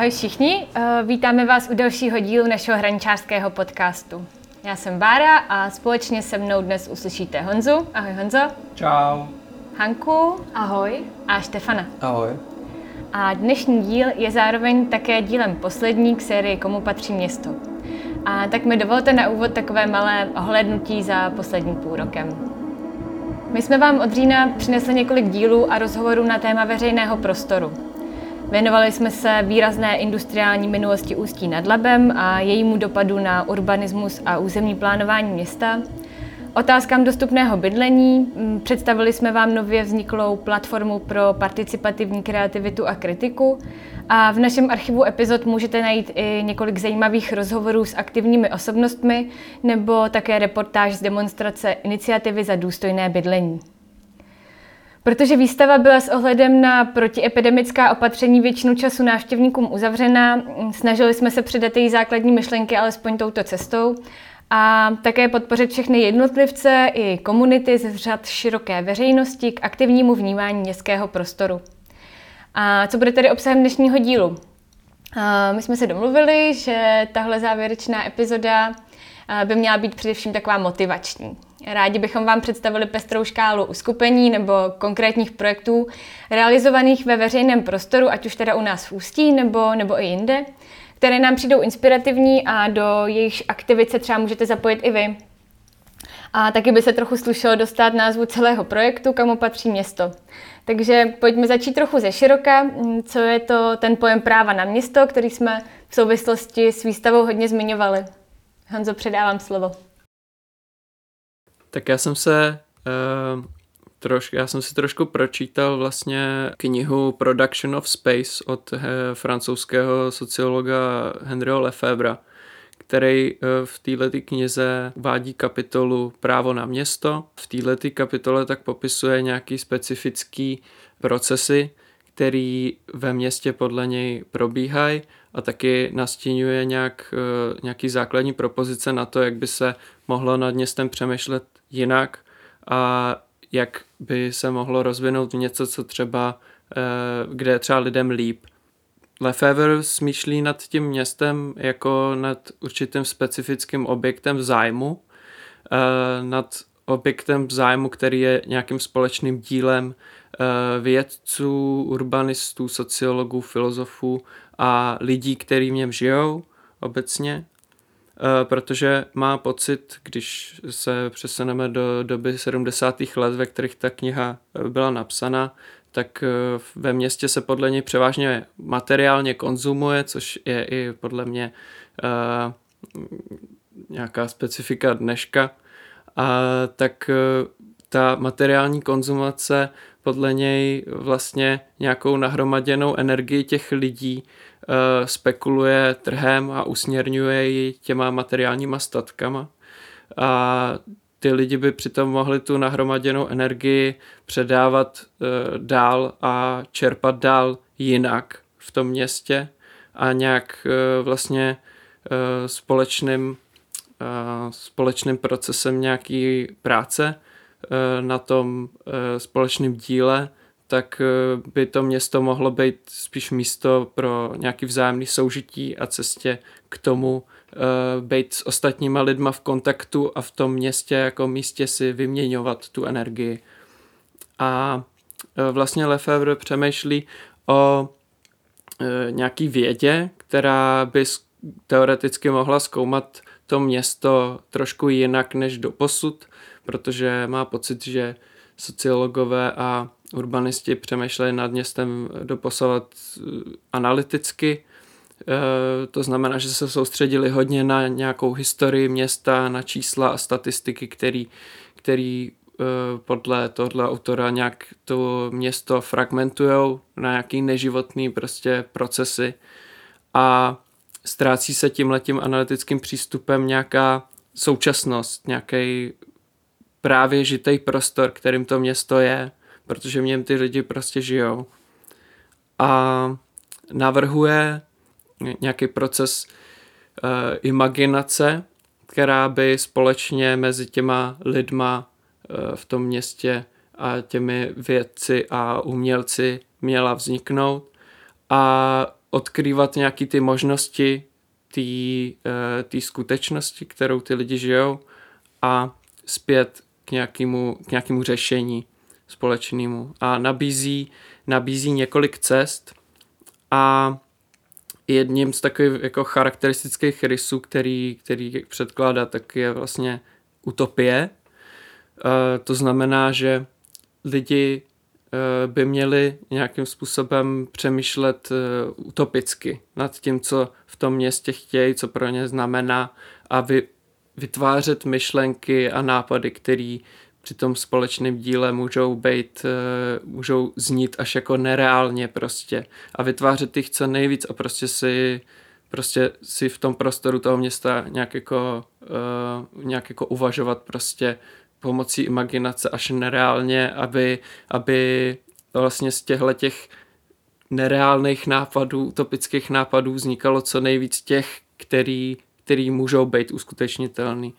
Ahoj všichni, uh, vítáme vás u dalšího dílu našeho hraničářského podcastu. Já jsem Bára a společně se mnou dnes uslyšíte Honzu. Ahoj Honzo. Čau. Hanku. Ahoj. A Štefana. Ahoj. A dnešní díl je zároveň také dílem poslední k sérii Komu patří město. A tak mi dovolte na úvod takové malé ohlednutí za posledním půl rokem. My jsme vám od října přinesli několik dílů a rozhovorů na téma veřejného prostoru. Věnovali jsme se výrazné industriální minulosti Ústí nad Labem a jejímu dopadu na urbanismus a územní plánování města, otázkám dostupného bydlení, představili jsme vám nově vzniklou platformu pro participativní kreativitu a kritiku. A v našem archivu epizod můžete najít i několik zajímavých rozhovorů s aktivními osobnostmi nebo také reportáž z demonstrace iniciativy za důstojné bydlení. Protože výstava byla s ohledem na protiepidemická opatření většinu času návštěvníkům uzavřena, snažili jsme se předat její základní myšlenky alespoň touto cestou a také podpořit všechny jednotlivce i komunity z řad široké veřejnosti k aktivnímu vnímání městského prostoru. A co bude tedy obsahem dnešního dílu? My jsme se domluvili, že tahle závěrečná epizoda by měla být především taková motivační. Rádi bychom vám představili pestrou škálu uskupení nebo konkrétních projektů realizovaných ve veřejném prostoru, ať už teda u nás v Ústí nebo, nebo i jinde, které nám přijdou inspirativní a do jejich aktivit se třeba můžete zapojit i vy. A taky by se trochu slušelo dostat názvu celého projektu, kamu patří město. Takže pojďme začít trochu ze široka, co je to ten pojem práva na město, který jsme v souvislosti s výstavou hodně zmiňovali. Honzo, předávám slovo. Tak já jsem se uh, troš, já jsem si trošku pročítal vlastně knihu Production of Space od uh, francouzského sociologa Henryho Lefebvre, který uh, v této knize vádí kapitolu Právo na město. V této kapitole tak popisuje nějaký specifický procesy, který ve městě podle něj probíhají a taky nastínuje nějak, nějaký základní propozice na to, jak by se mohlo nad městem přemýšlet jinak a jak by se mohlo rozvinout něco, co třeba, eh, kde je třeba lidem líp. Lefebvre smýšlí nad tím městem jako nad určitým specifickým objektem zájmu, eh, nad objektem zájmu, který je nějakým společným dílem eh, vědců, urbanistů, sociologů, filozofů a lidí, kteří v něm žijou obecně. Eh, protože má pocit, když se přesuneme do doby 70. let, ve kterých ta kniha eh, byla napsána, tak eh, ve městě se podle něj převážně materiálně konzumuje, což je i podle mě nějaká specifika dneška. A tak ta materiální konzumace podle něj vlastně nějakou nahromaděnou energii těch lidí uh, spekuluje trhem a usměrňuje ji těma materiálníma statkama. A ty lidi by přitom mohli tu nahromaděnou energii předávat uh, dál a čerpat dál jinak v tom městě a nějak uh, vlastně společným, společným procesem nějaký práce na tom uh, společném díle tak eh, by to město mohlo být spíš místo pro nějaký vzájemný soužití a cestě k tomu být s ostatníma lidma v kontaktu a v tom městě jako místě si vyměňovat tu energii. A vlastně Lefebvre přemýšlí o nějaký vědě, která by teoreticky mohla zkoumat to město trošku jinak než do posud, protože má pocit, že sociologové a urbanisti přemýšleli nad městem doposavat eh, analyticky, eh, to znamená, že se soustředili hodně na nějakou historii města, na čísla a statistiky, který, který eh, podle tohle autora nějak to město fragmentují na nějaký neživotný prostě procesy. A ztrácí se tím letím analytickým přístupem nějaká současnost, nějaký právě žitý prostor, kterým to město je protože v něm ty lidi prostě žijou. A navrhuje nějaký proces uh, imaginace, která by společně mezi těma lidma uh, v tom městě a těmi vědci a umělci měla vzniknout. A odkrývat nějaký ty možnosti té uh, skutečnosti, kterou ty lidi žijou a zpět k nějakému, k nějakému řešení společnému. A nabízí, nabízí několik cest a jedním z takových jako charakteristických rysů, který, který předkládá, tak je vlastně utopie. Uh, to znamená, že lidi uh, by měli nějakým způsobem přemýšlet uh, utopicky nad tím, co v tom městě chtějí, co pro ně znamená a vy, vytvářet myšlenky a nápady, které při tom společném díle můžou být, můžou znít až jako nereálně prostě. A vytvářet jich co nejvíc a prostě si prostě si v tom prostoru toho města nějak jako, uh, nějak jako uvažovat prostě pomocí imaginace až nereálně, aby, aby vlastně z těchto těch nereálných nápadů, utopických nápadů vznikalo co nejvíc těch, který, který můžou být uskutečnitelný.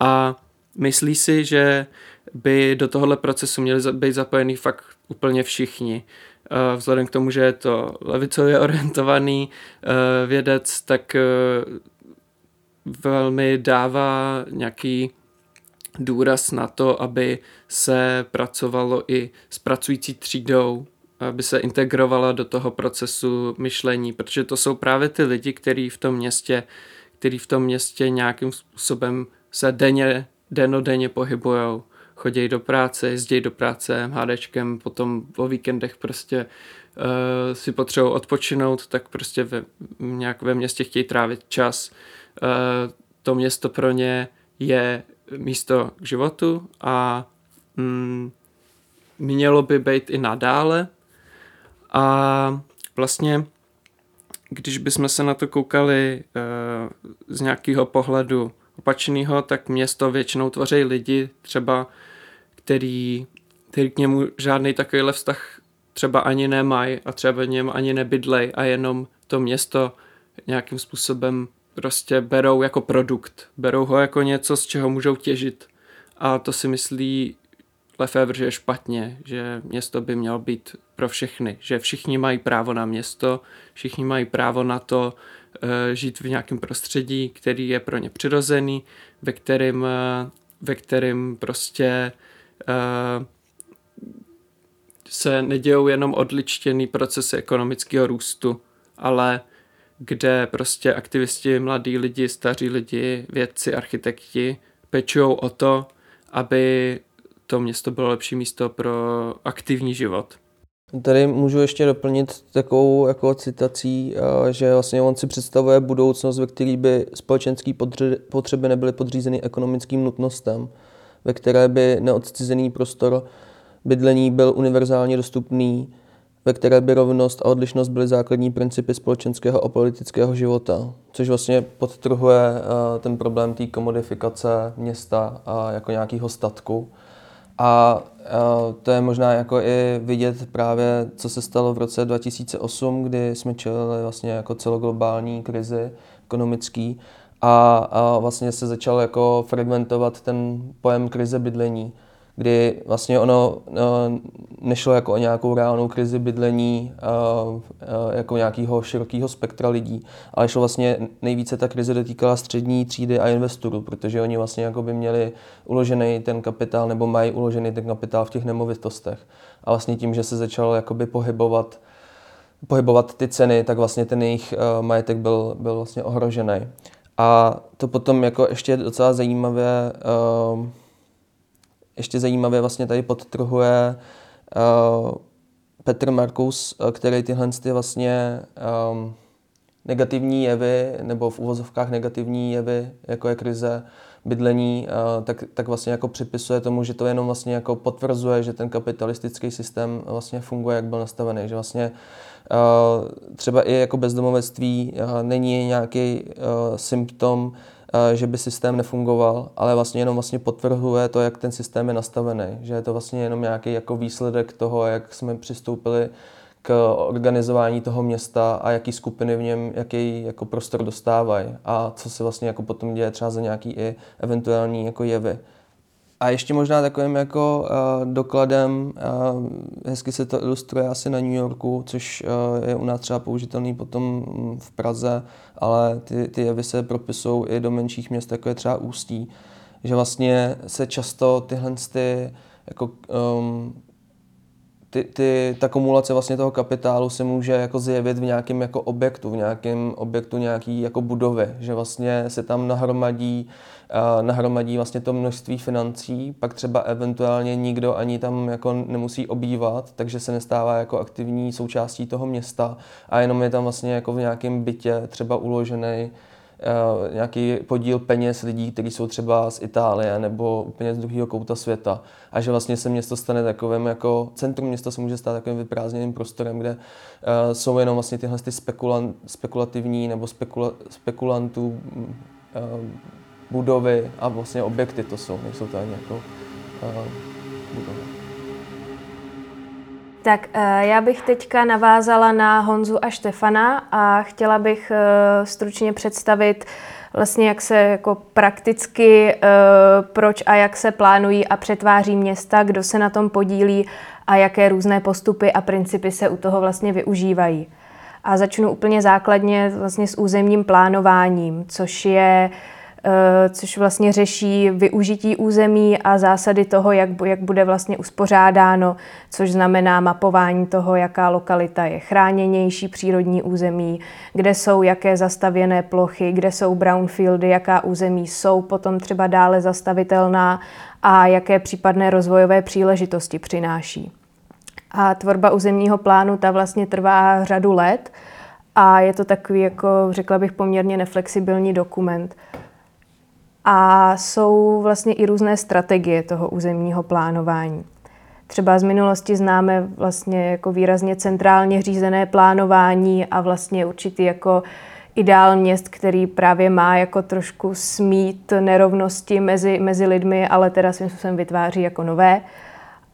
A myslí si, že by do tohohle procesu měli být zapojení fakt úplně všichni. Eh, vzhledem k tomu, že je to levicově orientovaný eh, vědec, tak eh, velmi dává nějaký důraz na to, aby se pracovalo i s pracující třídou, aby se integrovala do toho procesu myšlení, protože to jsou právě ty lidi, kteří v tom městě, který v tom městě nějakým způsobem se denně, denodenně pohybují chodí do práce, jezdí do práce MHDčkem, potom o víkendech prostě uh, si potřebují odpočinout, tak prostě ve, nějak ve městě chtějí trávit čas. Uh, to město pro ně je místo k životu a mm, mělo by být i nadále. A vlastně, když bychom se na to koukali uh, z nějakého pohledu opačného, tak město většinou tvoří lidi, třeba který, který k němu žádný takovýhle vztah třeba ani nemají a třeba v něm ani nebydlej a jenom to město nějakým způsobem prostě berou jako produkt. Berou ho jako něco, z čeho můžou těžit. A to si myslí Lefebvre, že je špatně, že město by mělo být pro všechny, že všichni mají právo na město, všichni mají právo na to uh, žít v nějakém prostředí, který je pro ně přirozený, ve kterém, uh, ve kterém prostě uh, se nedějou jenom odličtěný procesy ekonomického růstu, ale kde prostě aktivisti, mladí lidi, staří lidi, vědci, architekti pečují o to, aby to město bylo lepší místo pro aktivní život. Tady můžu ještě doplnit takovou jako citací, eh, že vlastně on si představuje budoucnost, ve které by společenské potřeby nebyly podřízeny ekonomickým nutnostem, ve které by neodcizený prostor bydlení byl univerzálně dostupný, ve které by rovnost a odlišnost byly základní principy společenského a politického života, což vlastně podtrhuje uh, ten problém té komodifikace města a jako nějakého statku. A uh, to je možná jako i vidět právě, co se stalo v roce 2008, kdy jsme čelili vlastně jako celoglobální krizi ekonomický. A, a vlastně se začal jako fragmentovat ten pojem krize bydlení kdy vlastně ono eh, nešlo jako o nějakou reálnou krizi bydlení jako nějakého širokého spektra lidí, ale šlo vlastně nejvíce ta krize dotýkala střední třídy a investorů, protože oni vlastně jako by měli uložený ten kapitál nebo mají uložený ten kapitál v těch nemovitostech. A vlastně tím, že se začalo jakoby pohybovat pohybovat ty ceny, tak vlastně ten jejich majetek byl, byl vlastně ohrožený. A to potom jako ještě docela zajímavé ještě zajímavě vlastně tady podtrhuje uh, Petr Markus, eh, který tyhle ty vlastně um, negativní jevy, nebo v uvozovkách negativní jevy, jako je krize, bydlení, uh, tak, tak vlastně jako připisuje tomu, že to jenom vlastně jako potvrzuje, že ten kapitalistický systém vlastně funguje, jak byl nastavený, že vlastně třeba i jako bezdomovectví není nějaký symptom Eh, že by systém nefungoval, ale vlastně jenom vlastně potvrzuje to, jak ten systém je nastavený, že je to vlastně jenom nějaký jako výsledek toho, jak jsme přistoupili k organizování toho města a jaký skupiny v něm, jaký jako prostor dostávají a co se vlastně jako potom děje třeba za nějaký i eventuální jako jevy. A ještě možná takovým jako uh, dokladem, uh, hezky se to ilustruje asi na New Yorku, což uh, je u nás třeba použitelný potom v Praze, ale ty, ty jevy se propisují i do menších měst, jako je třeba Ústí, že vlastně se často tyhle ty, jako, um, ty, ty, ta kumulace vlastně toho kapitálu se může jako zjevit v nějakém jako objektu, v nějakém objektu nějaký jako budovy, že vlastně se tam nahromadí, uh, nahromadí vlastně to množství financí, pak třeba eventuálně nikdo ani tam jako nemusí obývat, takže se nestává jako aktivní součástí toho města a jenom je tam vlastně jako v nějakém bytě třeba uložený Eh, nějaký podíl peněz lidí, kteří jsou třeba z Itálie nebo úplně z druhého kouta světa. A že vlastně se město stane takovým jako, centrum města se může stát takovým vyprázdněným prostorem, kde uh, jsou jenom vlastně tyhle ty spekulan, spekulativní nebo spekula, spekulantů uh, budovy a vlastně objekty to jsou, nejsou to ani jako uh, budovy. Tak eh, já bych teďka navázala na Honzu a Štefana a chtěla bych eh, stručně představit vlastně, jak se jako prakticky, proč a jak se plánují a přetváří města, kdo se na tom podílí a jaké různé postupy a principy se u toho vlastně využívají. A začnu úplně základně vlastně s územním plánováním, což je uh, což vlastně řeší využití území a zásady toho, jak, jak bude vlastně uspořádáno, což znamená mapování toho, jaká lokalita je chráněnější přírodní území, kde jsou jaké zastavěné plochy, kde jsou brownfieldy, jaká území jsou potom třeba dále zastavitelná a jaké případné rozvojové příležitosti přináší. A tvorba územního plánu ta vlastně trvá řadu let a je to takový, jako řekla bych, poměrně neflexibilní dokument. A jsou vlastně i různé strategie toho územního plánování. Třeba z minulosti známe vlastně jako výrazně centrálně řízené plánování a vlastně určitý jako ideál měst, který právě má jako trošku smít nerovnosti mezi, mezi lidmi, ale teda svým způsobem vytváří jako nové.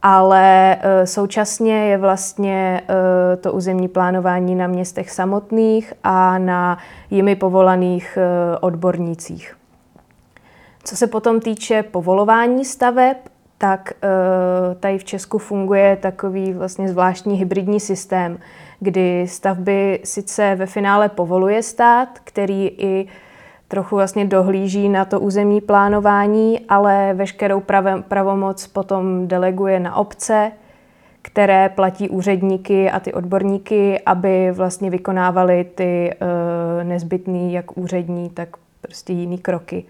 Ale e, současně je vlastně e, to územní plánování na městech samotných a na jimi povolaných e, odbornících. Co se potom týče povolování staveb, tak eh, tady v Česku funguje takový vlastně zvláštní hybridní systém, kdy stavby sice ve finále povoluje stát, který i trochu vlastně dohlíží na to územní plánování, ale veškerou pravomoc potom deleguje na obce, které platí úředníky a ty odborníky, aby vlastně vykonávali ty uh, nezbytné jak úřední, tak prostě jiný kroky.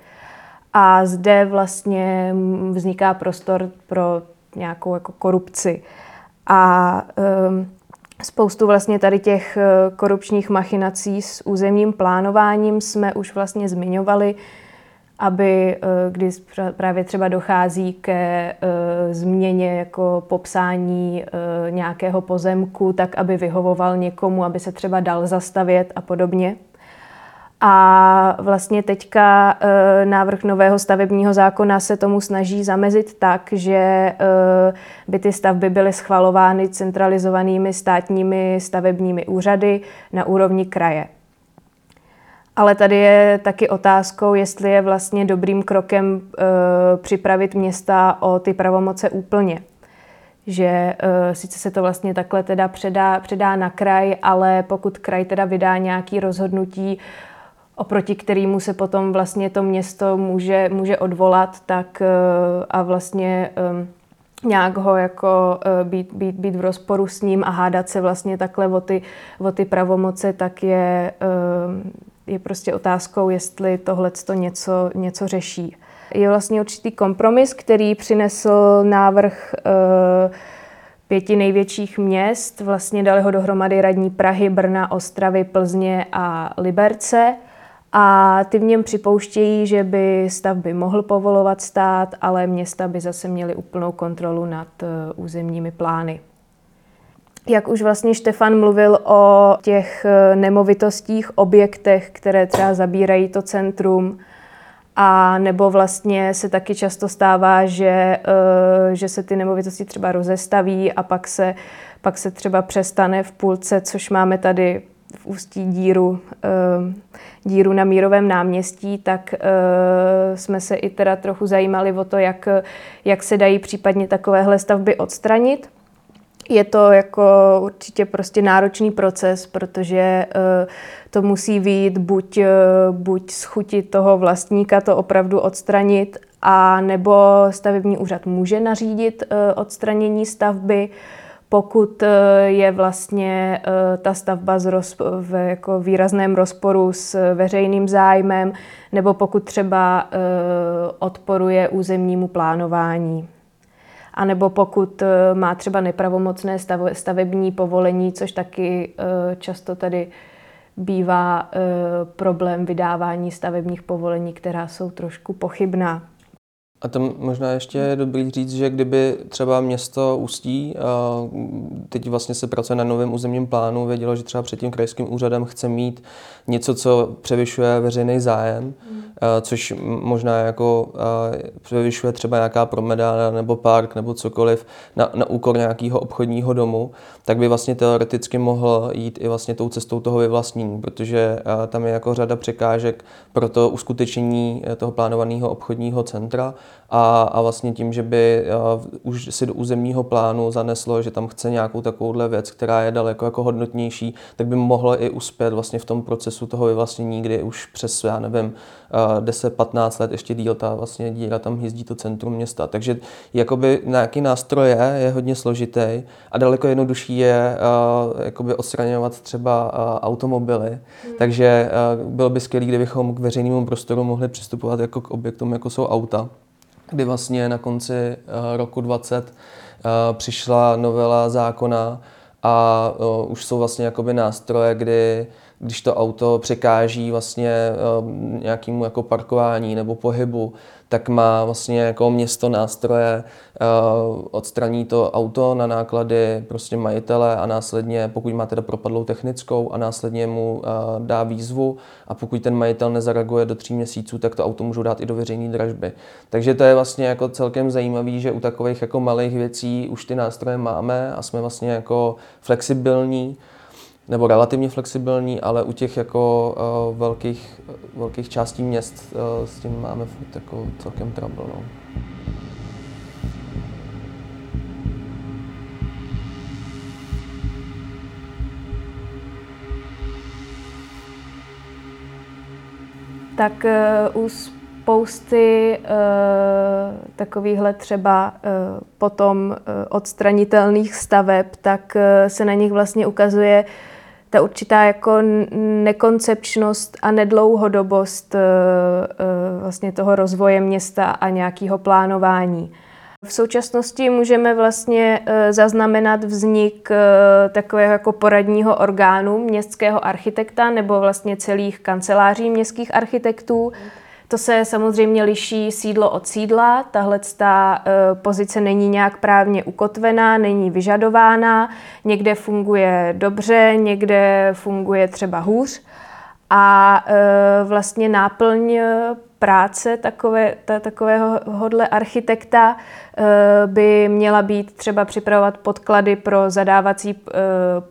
A zde vlastně vzniká prostor pro nějakou jako korupci. A um, spoustu vlastně tady těch eh, korupčních machinací s územním plánováním jsme už vlastně zmiňovali, aby, eh, když právě třeba dochází ke eh, změně jako popsání nějakého pozemku, tak aby vyhovoval někomu, aby se třeba dal zastavět a podobně. A vlastně teďka e, návrh nového stavebního zákona se tomu snaží zamezit tak, že e, by ty stavby byly schvalovány centralizovanými státními stavebními úřady na úrovni kraje. Ale tady je taky otázkou, jestli je vlastně dobrým krokem e, připravit města o ty pravomoce úplně. Že e, sice se to vlastně takhle teda předá, předá na kraj, ale pokud kraj teda vydá nějaký rozhodnutí, oproti kterému se potom vlastně to město může, může odvolat, tak eh, a vlastně eh, nějak ho jako eh, být, být, být v rozporu s ním a hádat se vlastně takhle o ty, o ty pravomoce, tak je, je prostě otázkou, jestli tohle to něco, něco řeší. Je vlastně určitý kompromis, který přinesl návrh pěti největších měst. Vlastně dali ho dohromady radní Prahy, Brna, Ostravy, Plzně a Liberce. A ty v něm připouštějí, že by stavby mohl povolovat stát, ale města by zase měly úplnou kontrolu nad eh, územními plány. Jak už vlastně Štefan mluvil o těch eh, nemovitostích, objektech, které třeba zabírají to centrum, a nebo vlastně se taky často stává, že, eh, že se ty nemovitosti třeba rozestaví a pak se, pak se třeba přestane v půlce, což máme tady v ústí díru díru na Mírovém náměstí, tak jsme se i teda trochu zajímali o to, jak, jak se dají případně takovéhle stavby odstranit. Je to jako určitě prostě náročný proces, protože to musí být buď, buď z chuti toho vlastníka to opravdu odstranit, a nebo stavební úřad může nařídit odstranění stavby, pokud eh, je vlastně eh, ta stavba v jako výrazném rozporu s veřejným zájmem, nebo pokud třeba eh, odporuje územnímu plánování. A nebo pokud má třeba nepravomocné stavební povolení, což taky často tady bývá problém vydávání stavebních povolení, která jsou trošku pochybná. A tam možná ještě je dobrý říct, že kdyby třeba město Ústí, teď vlastně se pracuje na novém územním plánu, vědělo, že třeba před tím krajským úřadem chce mít něco, co převyšuje veřejný zájem, mm. což možná jako převyšuje třeba nějaká promenáda nebo park nebo cokoliv na, na úkor nějakého obchodního domu, tak by vlastně teoreticky mohl jít i vlastně tou cestou toho vyvlastnění, protože tam je jako řada překážek pro to uskutečnění toho plánovaného obchodního centra a, a vlastně tím, že by uh, už si do územního plánu zaneslo, že tam chce nějakou takovouhle věc, která je daleko jako hodnotnější, tak by mohlo i uspět vlastně v tom procesu toho vyvlastnění, kdy už přes, já nevím, uh, 10-15 let ještě díl ta vlastně díra tam jezdí to centrum města. Takže jakoby nějaký nástroj je, je hodně složitý a daleko jednodušší je uh, jakoby odstraňovat třeba uh, automobily. Hmm. Takže uh, bylo by skvělé, kdybychom k veřejnému prostoru mohli přistupovat jako k objektům, jako jsou auta kdy vlastně na konci uh, roku 20 uh, eh, přišla novela zákona a uh, už jsou vlastně jakoby nástroje, kdy když to auto překáží vlastně uh, nějakému jako parkování nebo pohybu, tak má vlastně jako město nástroje, uh, odstraní to auto na náklady prostě majitele a následně, pokud má teda propadlou technickou a následně mu uh, dá výzvu a pokud ten majitel nezareaguje do tří měsíců, tak to auto můžou dát i do veřejné dražby. Takže to je vlastně jako celkem zajímavý, že u takových jako malých věcí už ty nástroje máme a jsme vlastně jako flexibilní nebo relativně flexibilní, ale u těch jako uh, velkých, velkých částí měst uh, s tím máme jako celkem trouble. No. Tak uh, u spousty uh, takovýchhle třeba uh, potom uh, odstranitelných staveb, tak uh, se na nich vlastně ukazuje ta určitá jako nekoncepčnost a nedlouhodobost eh, eh, vlastně toho rozvoje města a nějakého plánování. V současnosti můžeme vlastně eh, zaznamenat vznik takového jako poradního orgánu městského architekta nebo vlastně celých kanceláří městských architektů, to se samozřejmě liší sídlo od sídla. Tahle ta eh, pozice není nějak právně ukotvená, není vyžadována. Někde funguje dobře, někde funguje třeba hůř. A eh, vlastně náplň práce takové, ta, takovéhohle architekta eh, by měla být třeba připravovat podklady pro zadávací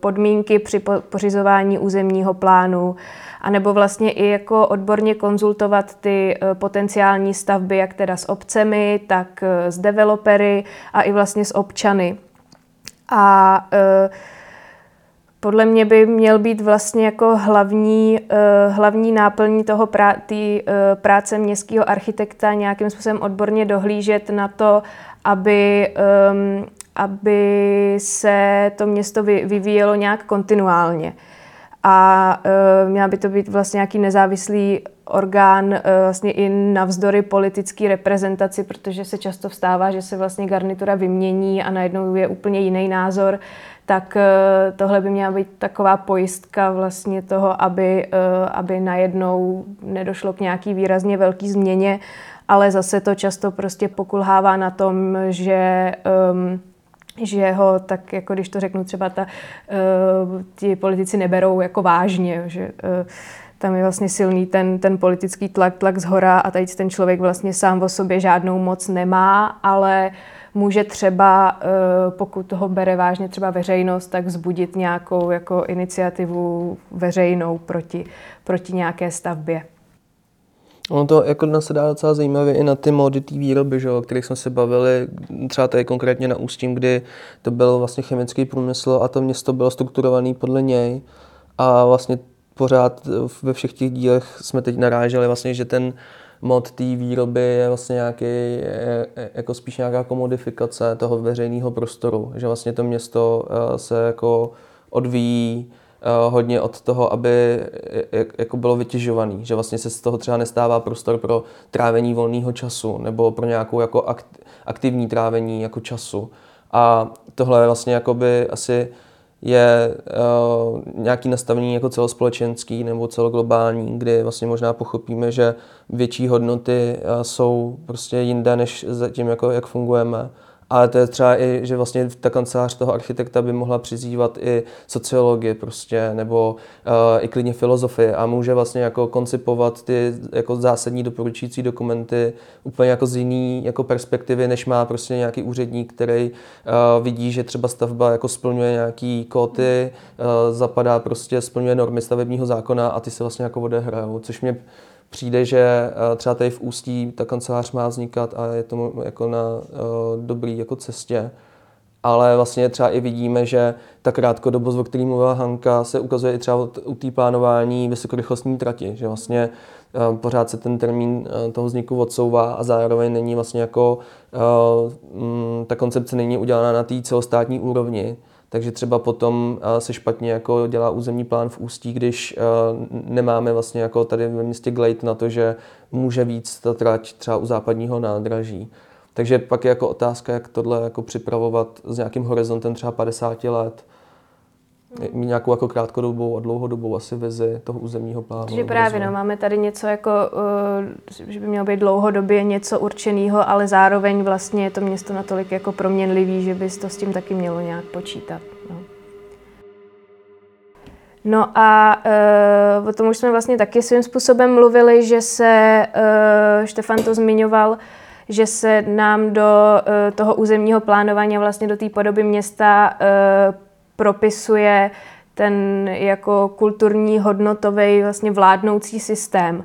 podmínky při pořizování územního plánu, anebo vlastně i jako odborně konzultovat ty eh, potenciální stavby, jak teda s obcemi, tak eh, s developery a i vlastně s občany. A eh, podle mě by měl být vlastně jako hlavní, hlavní náplní toho prá, tý, práce městského architekta nějakým způsobem odborně dohlížet na to, aby, ehm, aby se to město vyvíjelo nějak kontinuálně a uh, měla by to být vlastně nějaký nezávislý orgán uh, vlastně i navzdory politické reprezentaci, protože se často vstává, že se vlastně garnitura vymění a najednou je úplně jiný názor, tak uh, tohle by měla být taková pojistka vlastně toho, aby, uh, aby najednou nedošlo k nějaký výrazně velký změně, ale zase to často prostě pokulhává na tom, že um, že ho tak, jako když to řeknu, třeba ta, uh, ti politici neberou jako vážně, že uh, tam je vlastně silný ten, ten politický tlak, tlak z hora a tady ten člověk vlastně sám o sobě žádnou moc nemá, ale může třeba, pokud toho bere vážně třeba veřejnost, tak vzbudit nějakou jako iniciativu veřejnou proti, proti nějaké stavbě. Ono to jako se dá docela zajímavě i na ty mody té výroby, že, o kterých jsme se bavili, třeba tady konkrétně na Ústím, kdy to byl vlastně chemický průmysl a to město bylo strukturované podle něj. A vlastně pořád ve všech těch dílech jsme teď naráželi vlastně, že ten mod té výroby je vlastně nějaký, jako spíš nějaká komodifikace toho veřejného prostoru, že vlastně to město eh, se jako odvíjí hodně od toho, aby jako bylo vytěžovaný, že vlastně se z toho třeba nestává prostor pro trávení volného času nebo pro nějakou jako aktivní trávení jako času. A tohle je vlastně jakoby asi je uh, nějaký nastavení jako celospolečenský nebo celoglobální, kdy vlastně možná pochopíme, že větší hodnoty uh, jsou prostě jinde, než tím, jako, jak fungujeme ale to je třeba i, že vlastně ta kancelář toho architekta by mohla přizývat i sociologii prostě, nebo uh, i klidně filozofii a může vlastně jako koncipovat ty jako zásadní doporučující dokumenty úplně jako z jiný jako perspektivy, než má prostě nějaký úředník, který uh, vidí, že třeba stavba jako splňuje nějaký kóty, uh, zapadá prostě, splňuje normy stavebního zákona a ty se vlastně jako odehrajou, což mě přijde, že eh, třeba tady v Ústí ta kancelář má vznikat a je to jako na uh, dobrý jako cestě. Ale vlastně třeba i vidíme, že ta krátkodobost, o který mluvila Hanka, se ukazuje i třeba u té plánování vysokorychlostní trati, že vlastně uh, pořád se ten termín toho vzniku odsouvá a zároveň není vlastně jako, um, ta koncepce není udělána na té celostátní úrovni, takže třeba potom eh, se špatně jako dělá územní plán v Ústí, když eh, nemáme vlastně jako tady ve městě Glade na to, že může víc ta trať třeba u západního nádraží. Takže pak je jako otázka, jak tohle jako připravovat s nějakým horizontem třeba 50 let, mít nějakou jako krátkodobou a dlouhodobou asi vizi toho územního plánu. Takže právě, no, máme tady něco jako, uh, že by mělo být dlouhodobě něco určeného, ale zároveň vlastně je to město natolik jako proměnlivý, že bys to s tím taky mělo nějak počítat. No. No a uh, o tom už jsme vlastně taky svým způsobem mluvili, že se, uh, Štefan to zmiňoval, že se nám do uh, toho územního plánování vlastně do té podoby města uh, propisuje ten jako kulturní hodnotový vlastně vládnoucí systém.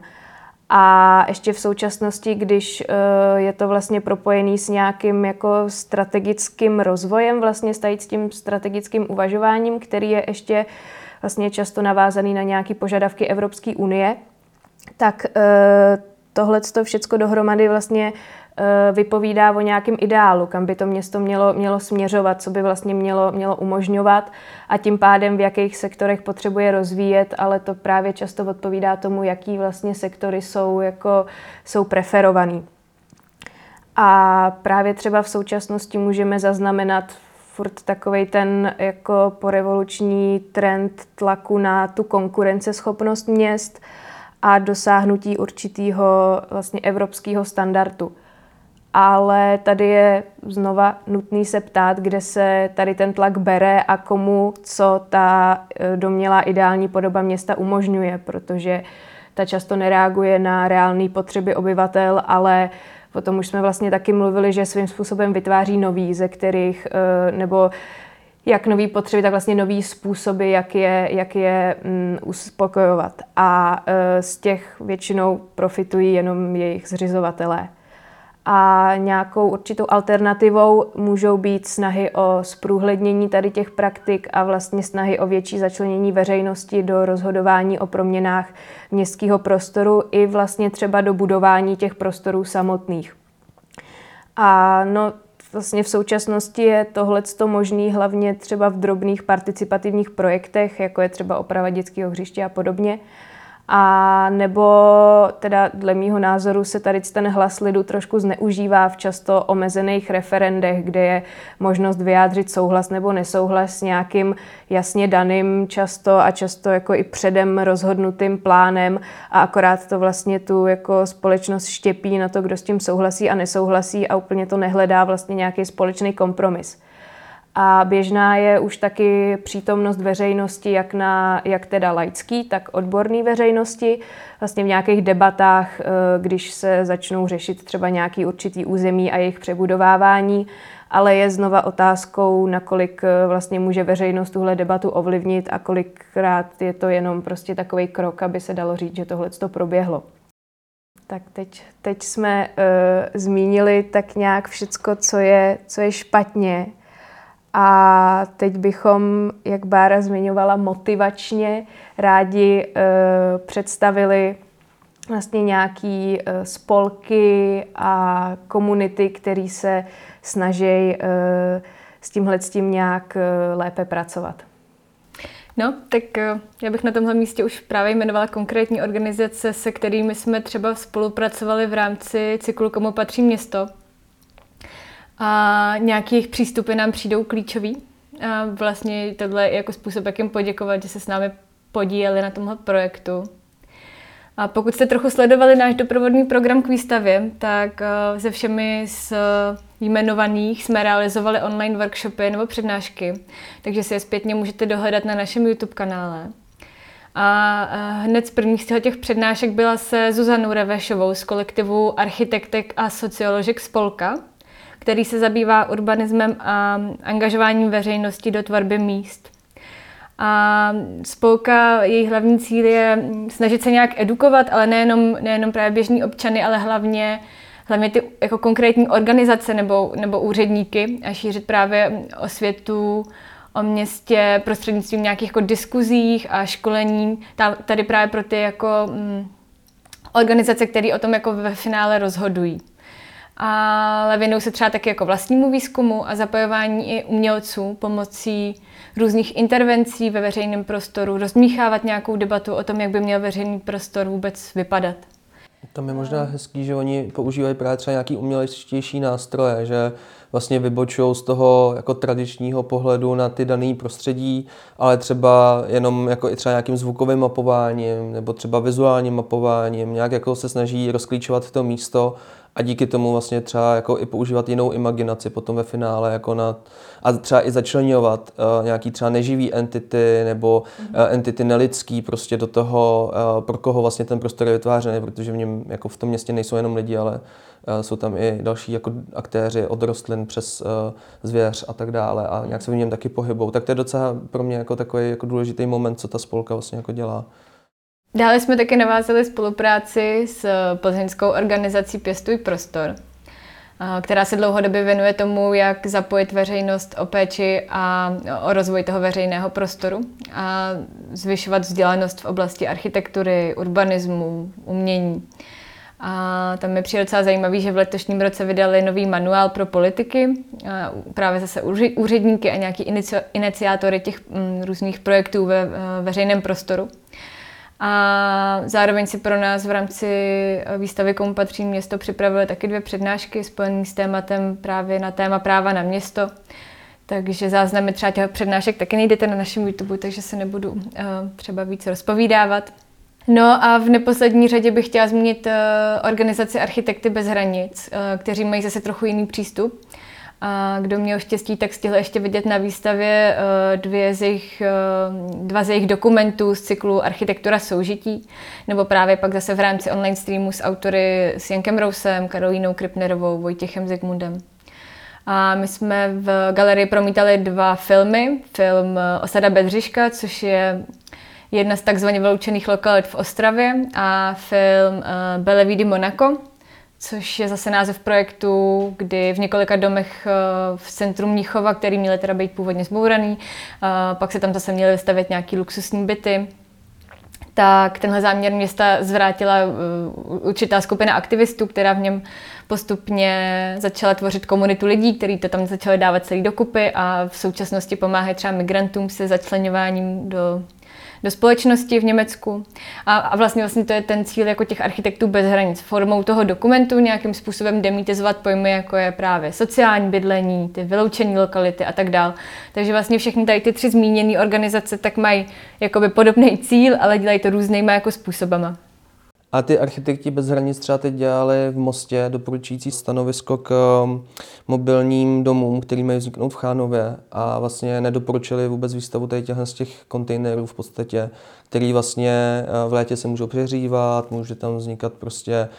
A ještě v současnosti, když eh, je to vlastně propojený s nějakým jako strategickým rozvojem, vlastně s tím strategickým uvažováním, který je ještě vlastně často navázaný na nějaké požadavky Evropské unie, tak eh, tohle to všechno dohromady vlastně vypovídá o nějakém ideálu, kam by to město mělo, mělo směřovat, co by vlastně mělo, mělo umožňovat a tím pádem v jakých sektorech potřebuje rozvíjet, ale to právě často odpovídá tomu, jaký vlastně sektory jsou, jako, jsou preferovaný. A právě třeba v současnosti můžeme zaznamenat furt takový ten jako porevoluční trend tlaku na tu konkurenceschopnost měst a dosáhnutí určitého vlastně evropského standardu ale tady je znova nutný se ptát, kde se tady ten tlak bere a komu, co ta e, domělá ideální podoba města umožňuje, protože ta často nereaguje na reálné potřeby obyvatel, ale o tom už jsme vlastně taky mluvili, že svým způsobem vytváří nový, ze kterých, e, nebo jak nový potřeby, tak vlastně nový způsoby, jak je, jak je mm, uspokojovat. A e, z těch většinou profitují jenom jejich zřizovatelé a nějakou určitou alternativou můžou být snahy o zprůhlednění tady těch praktik a vlastně snahy o větší začlenění veřejnosti do rozhodování o proměnách městského prostoru i vlastně třeba do budování těch prostorů samotných. A no, vlastně v současnosti je tohle možné hlavně třeba v drobných participativních projektech, jako je třeba oprava dětského hřiště a podobně. A nebo teda dle mýho názoru se tady ten hlas lidu trošku zneužívá v často omezených referendech, kde je možnost vyjádřit souhlas nebo nesouhlas s nějakým jasně daným často a často jako i předem rozhodnutým plánem a akorát to vlastně tu jako společnost štěpí na to, kdo s tím souhlasí a nesouhlasí a úplně to nehledá vlastně nějaký společný kompromis. A běžná je už taky přítomnost veřejnosti, jak, na, jak teda laický, tak odborný veřejnosti. Vlastně v nějakých debatách, eh, když se začnou řešit třeba nějaký určitý území a jejich přebudovávání. ale je znova otázkou, nakolik eh, vlastně může veřejnost tuhle debatu ovlivnit a kolikrát je to jenom prostě takový krok, aby se dalo říct, že tohle to proběhlo. Tak teď, teď jsme uh, zmínili tak nějak všecko, co je, co je špatně. A teď bychom, jak Bára zmiňovala, motivačně rádi uh, představili vlastně nějaký uh, spolky a komunity, které se snaží uh, s tímhle s tím nějak lépe pracovat. No, tak já bych na tomhle místě už právě jmenovala konkrétní organizace, se kterými jsme třeba spolupracovali v rámci cyklu Komu patří město. A nějaký jejich přístupy nám přijdou klíčový. A vlastně tohle je jako způsob, jak jim poděkovat, že se s námi podíleli na tomhle projektu. A pokud jste trochu sledovali náš doprovodný program k výstavě, tak uh, se všemi z jmenovaných jsme realizovali online workshopy nebo přednášky, takže si je zpětně můžete dohledat na našem YouTube kanále. A uh, hned z prvních z těch přednášek byla se Zuzanou Revešovou z kolektivu architektek a socioložek Spolka, který se zabývá urbanismem a angažováním veřejnosti do tvorby míst. A spolka, její hlavní cíl je snažit se nějak edukovat, ale nejenom, nejenom právě běžní občany, ale hlavně, hlavně ty jako konkrétní organizace nebo, nebo úředníky a šířit právě osvětu o městě prostřednictvím nějakých jako diskuzích a školení. Tady právě pro ty jako mm, organizace, které o tom jako ve finále rozhodují ale věnují se třeba taky jako vlastnímu výzkumu a zapojování i umělců pomocí různých intervencí ve veřejném prostoru, rozmíchávat nějakou debatu o tom, jak by měl veřejný prostor vůbec vypadat. Tam je možná hezký, že oni používají právě třeba nějaký umělečtější nástroje, že vlastně vybočují z toho jako tradičního pohledu na ty dané prostředí, ale třeba jenom jako i třeba nějakým zvukovým mapováním nebo třeba vizuálním mapováním, nějak jako se snaží rozklíčovat to místo a díky tomu vlastně třeba jako i používat jinou imaginaci potom ve finále jako na, a třeba i začlenovat uh, nějaký třeba neživý entity nebo uh, entity nelidský prostě do toho, uh, pro koho vlastně ten prostor je vytvářený, protože v něm jako v tom městě nejsou jenom lidi, ale uh, jsou tam i další jako aktéři od rostlin přes uh, zvěř a tak dále a nějak se v něm taky pohybou. Tak to je docela pro mě jako takový jako důležitý moment, co ta spolka vlastně jako dělá. Dále jsme taky navázali spolupráci s plzeňskou organizací Pěstuj prostor, která se dlouhodobě věnuje tomu, jak zapojit veřejnost o péči a o rozvoj toho veřejného prostoru a zvyšovat vzdělanost v oblasti architektury, urbanismu, umění. A tam je přijde docela zajímavý, že v letošním roce vydali nový manuál pro politiky, právě zase úředníky a nějaký iniciátory těch mm, různých projektů ve veřejném prostoru. A zároveň si pro nás v rámci výstavy Komu patří město připravili taky dvě přednášky spojené s tématem právě na téma práva na město. Takže záznamy třeba těch přednášek taky nejdete na našem YouTube, takže se nebudu uh, třeba víc rozpovídávat. No a v neposlední řadě bych chtěla zmínit uh, organizaci Architekty bez hranic, kteří mají zase trochu jiný přístup. A kdo měl štěstí, tak stihl ještě vidět na výstavě eh, dvě z jejich, eh, dva z jejich dokumentů z cyklu Architektura soužití, nebo právě pak zase v rámci online streamu s autory s Jankem Rousem, Karolínou Kripnerovou, Vojtěchem Zigmundem. A my jsme v galerii promítali dva filmy. Film eh, Osada Bedřiška, což je jedna z takzvaně vyloučených lokalit v Ostravě a film Bellevue Monaco, což je zase název projektu, kdy v několika domech eh, v centru Mnichova, který měly teda být původně zbouraný, eh, pak se tam zase měly vystavět nějaký luxusní byty, tak tenhle záměr města zvrátila eh, určitá skupina aktivistů, která v něm postupně začala tvořit komunitu lidí, kteří to tam začali dávat celý dokupy a v současnosti pomáhají třeba migrantům se začlenováním do do společnosti v Německu. A, a vlastně, vlastně to je ten cíl jako těch architektů bez hranic. Formou toho dokumentu nějakým způsobem demitizovat pojmy, jako je právě sociální bydlení, ty vyloučené lokality a tak dál. Takže vlastně všechny tady ty tři zmíněné organizace tak mají jakoby podobný cíl, ale dělají to různýma jako způsobama. A ty architekti bez hranic třeba teď dělali v Mostě doporučující stanovisko k um, mobilním domům, který mají vzniknout v Chánově a vlastně nedoporučili vůbec výstavu těch z těch kontejnerů v podstatě, který vlastně uh, v létě se můžou přehřívat, může tam vznikat prostě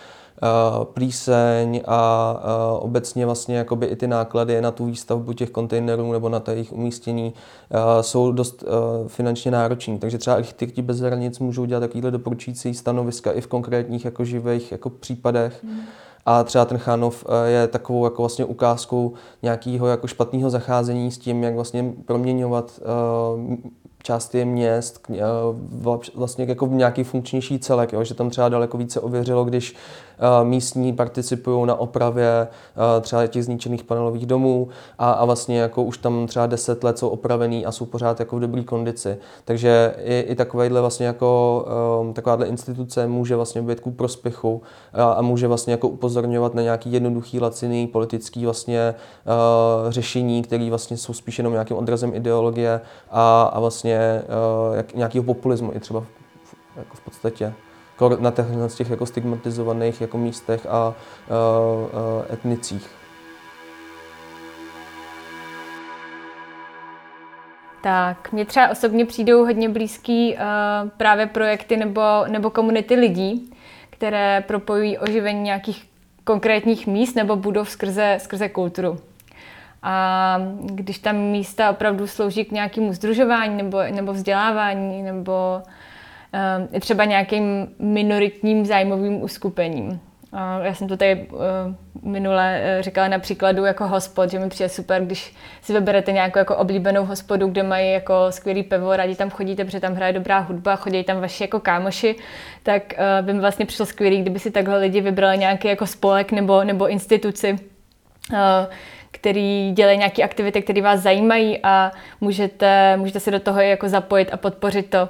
plíseň a obecně vlastně jakoby i ty náklady na tu výstavbu těch kontejnerů nebo na jejich umístění jsou dost finančně nároční. Takže třeba architekti bez hranic můžou dělat takovýhle doporučující stanoviska i v konkrétních jako živých jako případech. Mm. A třeba ten Chánov je takovou jako vlastně ukázkou nějakého jako špatného zacházení s tím, jak vlastně proměňovat části měst eh, vlastně jako v nějaký funkčnější celek, jo? že tam třeba daleko více ověřilo, když eh, místní participují na opravě eh, třeba těch zničených panelových domů a, a vlastně jako už tam třeba 10 let jsou opravený a jsou pořád jako v dobré kondici. Takže i, i takovéhle vlastně jako takováhle instituce může vlastně být ku prospěchu a, a může vlastně jako upozorňovat na nějaký jednoduchý, laciný politický vlastně řešení, které vlastně jsou spíš jenom nějakým odrazem ideologie a, a vlastně uh, jak, nějakého populismu i třeba v, jako v podstatě jako na těch, jako stigmatizovaných jako místech a uh, uh, etnicích. Tak, mně třeba osobně přijdou hodně blízký uh, právě projekty nebo, nebo komunity lidí, které propojují oživení nějakých konkrétních míst nebo budov skrze, skrze kulturu. A když tam místa opravdu slouží k nějakému združování nebo, nebo vzdělávání nebo um, třeba nějakým minoritním zájmovým uskupením. Uh, já jsem to tady uh, minule uh, říkala na příkladu jako hospod, že mi přijde super, když si vyberete nějakou jako oblíbenou hospodu, kde mají jako skvělý pivo, rádi tam chodíte, protože tam hraje dobrá hudba, chodí tam vaši jako kámoši, tak uh, by mi vlastně přišlo skvělý, kdyby si takhle lidi vybrali nějaký jako spolek nebo, nebo instituci, uh, který dělají nějaké aktivity, které vás zajímají a můžete, můžete se do toho jako zapojit a podpořit to.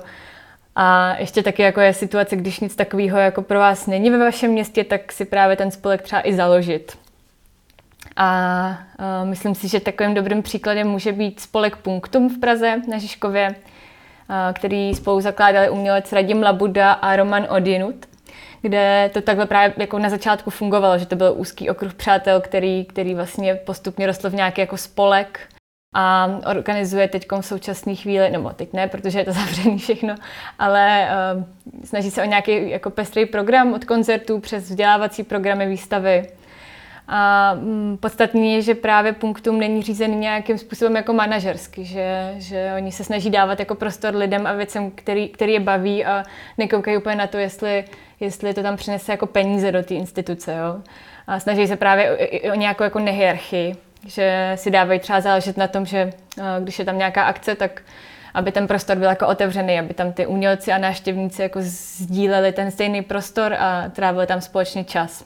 A ještě taky jako je situace, když nic takového jako pro vás není ve vašem městě, tak si právě ten spolek třeba i založit. A uh, myslím si, že takovým dobrým příkladem může být spolek Punktum v Praze na Žižkově, uh, který spolu zakládali umělec Radim Labuda a Roman Odinut kde to takhle právě jako na začátku fungovalo, že to byl úzký okruh přátel, který, který vlastně postupně rostl v nějaký jako spolek a organizuje teď v současné chvíli, nebo teď ne, protože je to zavřený všechno, ale uh, snaží se o nějaký jako pestrý program od koncertů přes vzdělávací programy, výstavy. A um, je, že právě Punktum není řízený nějakým způsobem jako manažersky, že, že oni se snaží dávat jako prostor lidem a věcem, který, který je baví a nekoukají úplně na to, jestli jestli to tam přinese jako peníze do té instituce. Jo? A snaží se právě o, o nějakou jako nehierarchii, že si dávají třeba záležet na tom, že když je tam nějaká akce, tak aby ten prostor byl jako otevřený, aby tam ty umělci a návštěvníci jako sdíleli ten stejný prostor a trávili tam společný čas.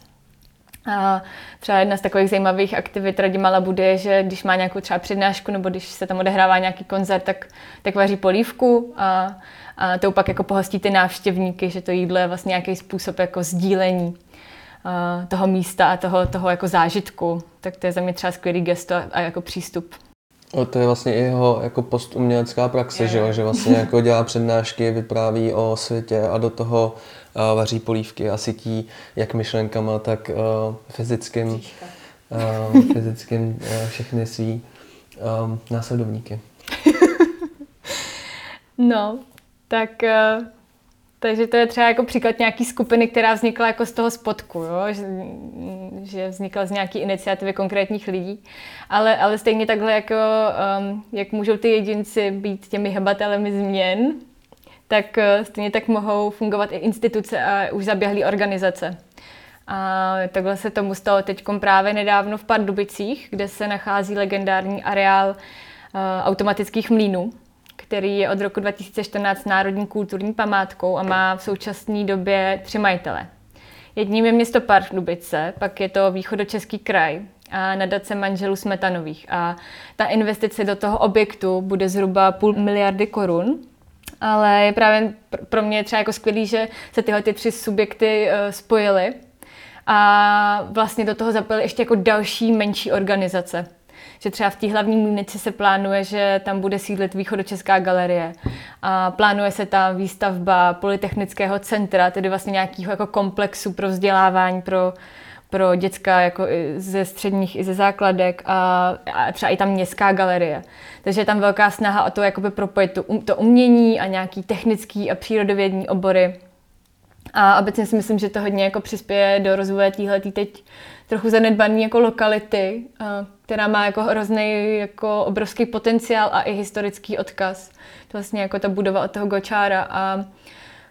A třeba jedna z takových zajímavých aktivit Radimala bude je, že když má nějakou třeba přednášku nebo když se tam odehrává nějaký koncert, tak, tak vaří polívku a, a to pak jako pohostí ty návštěvníky, že to jídlo je vlastně nějaký způsob jako sdílení a, toho místa a toho, toho jako zážitku. Tak to je za mě třeba skvělý gesto a, a jako přístup. O, to je vlastně i jeho jako postumělecká praxe, je, že, jo? že vlastně jako dělá přednášky, vypráví o světě a do toho vaří polívky a sytí jak myšlenkama, tak uh, fyzickým, uh, fyzickým uh, všechny svý um, následovníky. no, tak uh, takže to je třeba jako příklad nějaký skupiny, která vznikla jako z toho spodku, jo? Že, že vznikla z nějaké iniciativy konkrétních lidí. Ale, ale stejně takhle, jako, um, jak můžou ty jedinci být těmi hebatelemi změn, tak uh, stejně tak mohou fungovat i instituce a už zaběhlé organizace. A takhle se tomu stalo teď právě nedávno v Pardubicích, kde se nachází legendární areál uh, automatických mlínů, který je od roku 2014 národní kulturní památkou a má v současné době tři majitele. Jedním je město Pardubice, pak je to východočeský kraj a nadace manželů Smetanových. A ta investice do toho objektu bude zhruba půl miliardy korun. Ale je právě pro mě třeba jako skvělý, že se tyhle ty tři subjekty uh, spojily a vlastně do toho zapojili ještě jako další menší organizace že třeba v té hlavní mlínici se plánuje, že tam bude sídlit východočeská galerie. A plánuje se tam výstavba polytechnického centra, tedy vlastně nějakého jako komplexu pro vzdělávání pro pro děcka jako ze středních i ze základek a, a třeba i tam městská galerie. Takže je tam velká snaha o to jakoby propojit to, to umění a nějaký technický a přírodovědní obory A obecně si myslím, že to hodně jako přispěje do rozvoje téhletý teď trochu zanedbaný jako lokality, která má jako hrozný jako obrovský potenciál a i historický odkaz. To vlastně jako ta budova od toho Gočára a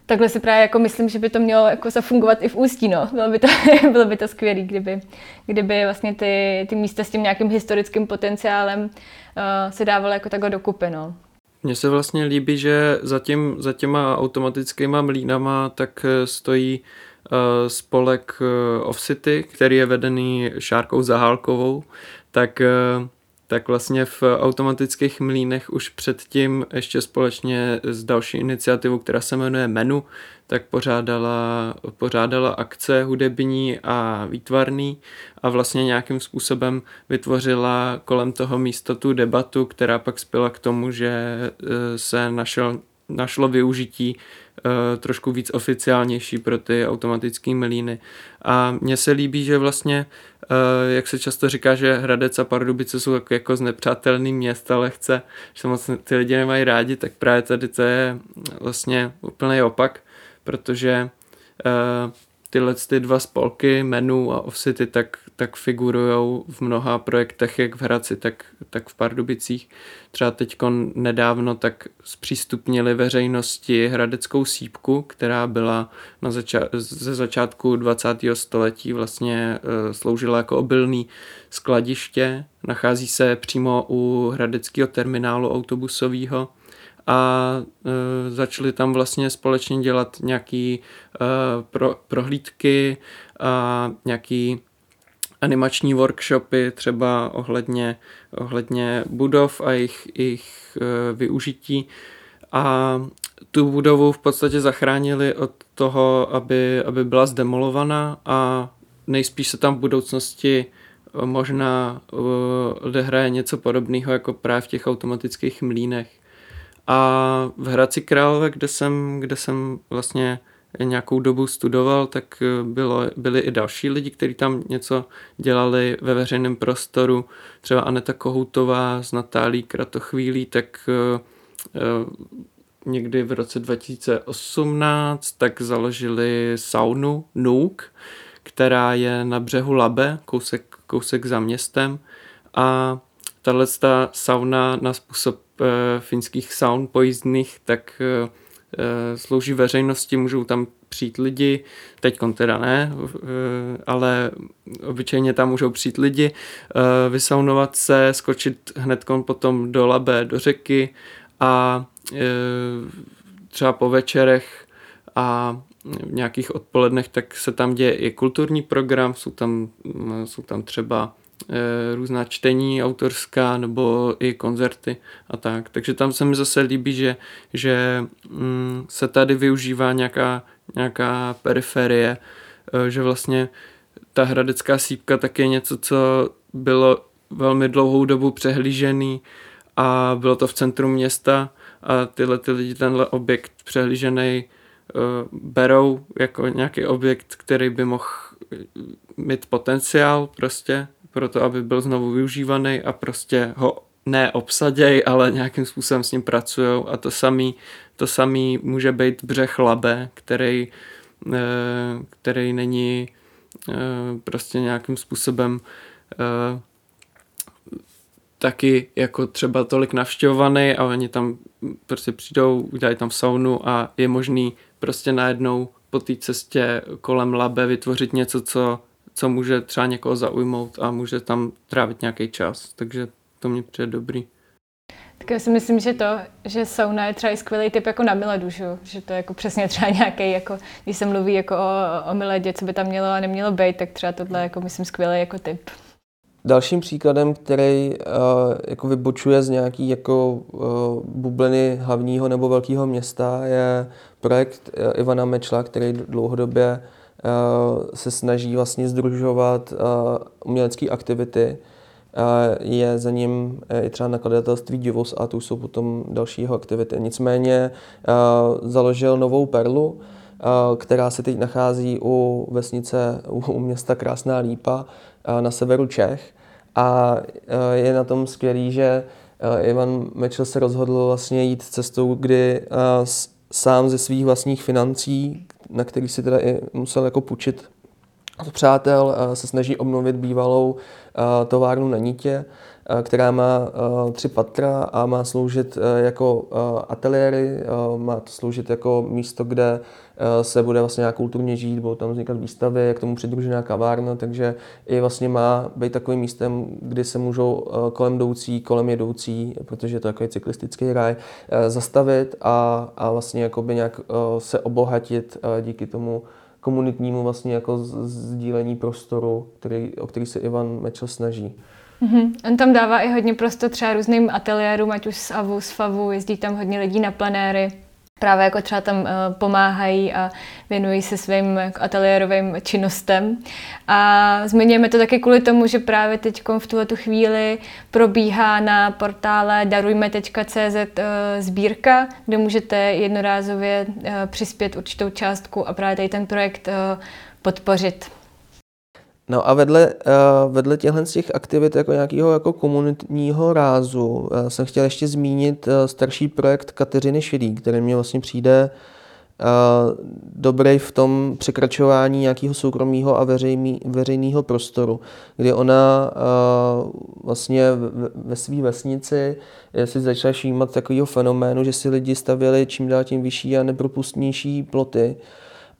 takhle si právě jako myslím, že by to mělo jako zafungovat i v Ústí, no. Bylo by to, bylo by to skvělé, kdyby, kdyby vlastně ty, ty místa s tím nějakým historickým potenciálem uh, se dávaly jako takhle dokupy, no. Mně se vlastně líbí, že za, tím, za těma automatickýma mlínama tak eh, stojí uh, spolek uh, Off City, který je vedený Šárkou Zahálkovou, tak uh, tak vlastně v automatických mlínech už předtím ještě společně s další iniciativou, která se jmenuje Menu, tak pořádala, pořádala akce hudební a výtvarný a vlastně nějakým způsobem vytvořila kolem toho místa tu debatu, která pak spěla k tomu, že e, se našel, našlo využití uh, trošku víc oficiálnější pro ty automatické mlíny. A mně se líbí, že vlastně, uh, jak se často říká, že Hradec a Pardubice jsou jako, jako znepřátelný města lehce, že moc ty lidi nemají rádi, tak právě tady to je vlastně úplný opak, protože uh, tyhle ty dva spolky, Menu a Offcity, tak, tak figurují v mnoha projektech, jak v Hradci, tak, tak v Pardubicích. Třeba teď nedávno tak zpřístupnili veřejnosti hradeckou sípku, která byla na zača- ze začátku 20. století vlastně e, sloužila jako obilný skladiště. Nachází se přímo u hradeckého terminálu autobusového a e, začali tam vlastně společně dělat nějaký e, pro, prohlídky a nějaký animační workshopy třeba ohledně, ohledně budov a jejich, jejich e, využití a tu budovu v podstatě zachránili od toho, aby, aby byla zdemolovaná a nejspíš se tam v budoucnosti možná odehraje něco podobného jako právě v těch automatických mlínech. A v Hradci Králové, kde jsem, kde jsem vlastně nějakou dobu studoval, tak bylo, byli i další lidi, kteří tam něco dělali ve veřejném prostoru. Třeba Aneta Kohoutová s Natálí Kratochvílí, tak uh, někdy v roce 2018 tak založili saunu Nuk, která je na břehu Labe, kousek, kousek za městem. A tahle sauna na způsob Eh, finských saun pojízdných, tak eh, eh, slouží veřejnosti, můžou tam přijít lidi, teď teda ne, ale obyčejně tam můžou přijít lidi, vysaunovat se, skočit hned potom do labe, do řeky a třeba po večerech a v nějakých odpolednech, tak se tam děje i kulturní program, jsou tam, jsou tam třeba Eh, různá čtení autorská nebo i koncerty a tak. Takže tam se mi zase líbí, že, že mm, se tady využívá nějaká, nějaká periferie, eh, že vlastně ta hradecká sípka tak je něco, co bylo velmi dlouhou dobu přehlížený a bylo to v centru města a tyhle ty lidi tenhle objekt přehlížený uh, berou jako nějaký objekt, který by mohl mít potenciál prostě pro to, aby byl znovu využívaný a prostě ho neobsaděj, ale nějakým způsobem s ním pracují a to samý, to samý může být břeh Labe, který, eh, který není eh, prostě nějakým způsobem eh, taky jako třeba tolik navštěvovaný a oni tam prostě přijdou, udělají tam saunu a je možný prostě najednou po té cestě kolem Labe vytvořit něco, co co může třeba někoho zaujmout a může tam trávit nějaký čas. Takže to mě přijde dobrý. Tak já si myslím, že to, že sauna je třeba i skvělý typ jako na Miledu, že to je jako přesně třeba nějaký, jako, když se mluví jako o, o Miledě, co by tam mělo a nemělo být, tak třeba tohle je jako myslím skvělý jako typ. Dalším příkladem, který uh, jako vybočuje z nějaký jako uh, bubliny hlavního nebo velkého města, je projekt uh, Ivana Mečla, který dlouhodobě Eh, se snaží vlastně združovat eh, umělecké aktivity. Eh, je za ním i třeba nakladatelství Divos a tu jsou potom další jeho aktivity. Nicméně založil novou perlu, která se teď nachází u vesnice, u města Krásná Lípa na severu Čech. A je na tom skvělý, že Ivan Mečel se rozhodl vlastně jít cestou, kdy sám ze svých vlastních financí, na kterých si teda i musel jako půjčit od přátel, se snaží obnovit bývalou továrnu na Nitě, která má tři patra a má sloužit jako ateliéry, má to sloužit jako místo, kde se bude vlastně nějak kulturně žít, budou tam vznikat výstavy, jak tomu přidružená kavárna, takže i vlastně má být takovým místem, kdy se můžou kolem jdoucí, kolem jedoucí, protože je to takový cyklistický ráj, zastavit a, a vlastně jakoby nějak se obohatit díky tomu komunitnímu vlastně jako sdílení prostoru, který, o který se Ivan Mečel snaží. Mm-hmm. On tam dává i hodně prostor třeba různým ateliérům, ať už z AVU, z FAVu, jezdí tam hodně lidí na plenéry právě jako třeba tam eh, pomáhají a věnují se svým ateliérovým činnostem. A zmiňujeme to taky kvůli tomu, že právě teď v tuhle chvíli probíhá na portále darujme.cz eh, sbírka, kde můžete jednorázově eh, přispět určitou částku a právě tady ten projekt podpořit. No a vedle, uh, vedle těchto těch aktivit jako nějakého jako komunitního rázu uh, jsem chtěl ještě zmínit uh, starší projekt Kateřiny Šedý, který mě vlastně přijde dobrý v tom překračování nějakého soukromého a veřejného prostoru, kdy ona vlastně ve, ve své vesnici si začala všímat takového fenoménu, že si lidi stavěli čím dál tím vyšší a nepropustnější ploty,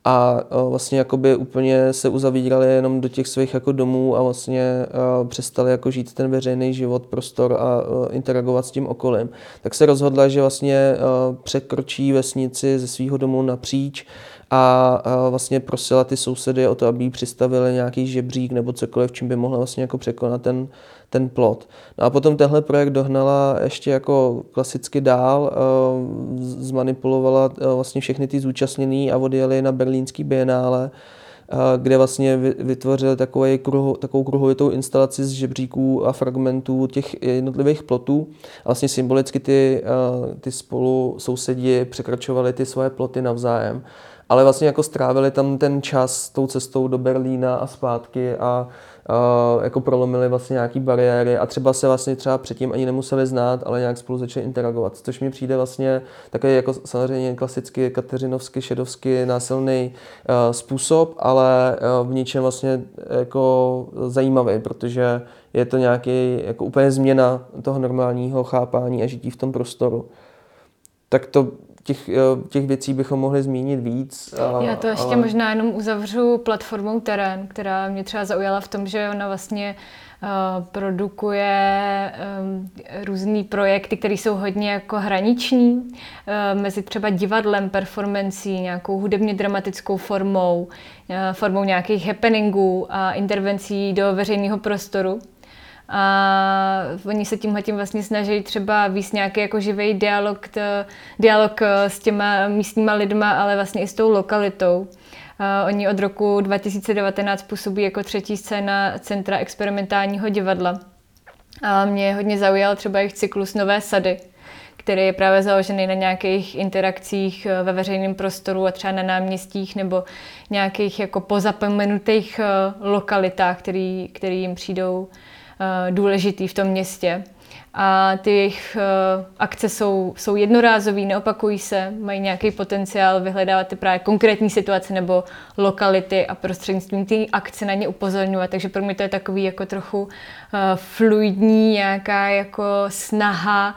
a vlastně jakoby úplně se uzavírali jenom do těch svých jako domů a vlastně přestali jako žít ten veřejný život, prostor a interagovat s tím okolím. Tak se rozhodla, že vlastně překročí vesnici ze svého domu napříč a vlastně prosila ty sousedy o to, aby jí přistavili nějaký žebřík nebo cokoliv, čím by mohla vlastně jako překonat ten, ten plot. No a potom tenhle projekt dohnala ještě jako klasicky dál, zmanipulovala vlastně všechny ty zúčastněný a odjeli na berlínský bienále, kde vlastně vytvořili takovou, kruho, takovou kruhovitou instalaci z žebříků a fragmentů těch jednotlivých plotů. A vlastně symbolicky ty, ty spolu sousedí překračovali ty svoje ploty navzájem ale vlastně jako strávili tam ten čas tou cestou do Berlína a zpátky a jako prolomili vlastně nějaký bariéry a třeba se vlastně třeba předtím ani nemuseli znát, ale nějak spolu začali interagovat, což mi přijde vlastně takový jako samozřejmě klasicky kateřinovsky, šedovsky násilný uh, způsob, ale uh, v ničem vlastně jako zajímavý, protože je to nějaký jako úplně změna toho normálního chápání a žití v tom prostoru. Tak to těch, eh, těch věcí bychom mohli zmínit víc. A, Já to ještě ale... možná jenom uzavřu platformou Terén, která mě třeba zaujala v tom, že ona vlastně uh, produkuje um, různé projekty, které jsou hodně jako hraniční, uh, mezi třeba divadlem, performancí, nějakou hudebně dramatickou formou, uh, formou nějakých happeningů a intervencí do veřejného prostoru. A oni se tímhle tím vlastně snaží třeba víc nějaký jako živý dialog, t, dialog eh, s těma místníma lidma, ale vlastně i s tou lokalitou. A oni od roku 2019 působí jako třetí scéna Centra experimentálního divadla. A mě hodně zaujal třeba jejich cyklus Nové sady, který je právě založený na nějakých interakcích eh, ve veřejném prostoru a třeba na náměstích nebo nějakých jako pozapomenutých eh, lokalitách, který, který jim přijdou Eh, důležitý v tom městě. A ty jejich eh, akce jsou, jsou jednorázové, neopakují se, mají nějaký potenciál vyhledávat ty právě konkrétní situace nebo lokality a prostřednictvím té akce na ně upozorňovat. Takže pro mě to je takový jako trochu uh, fluidní nějaká jako snaha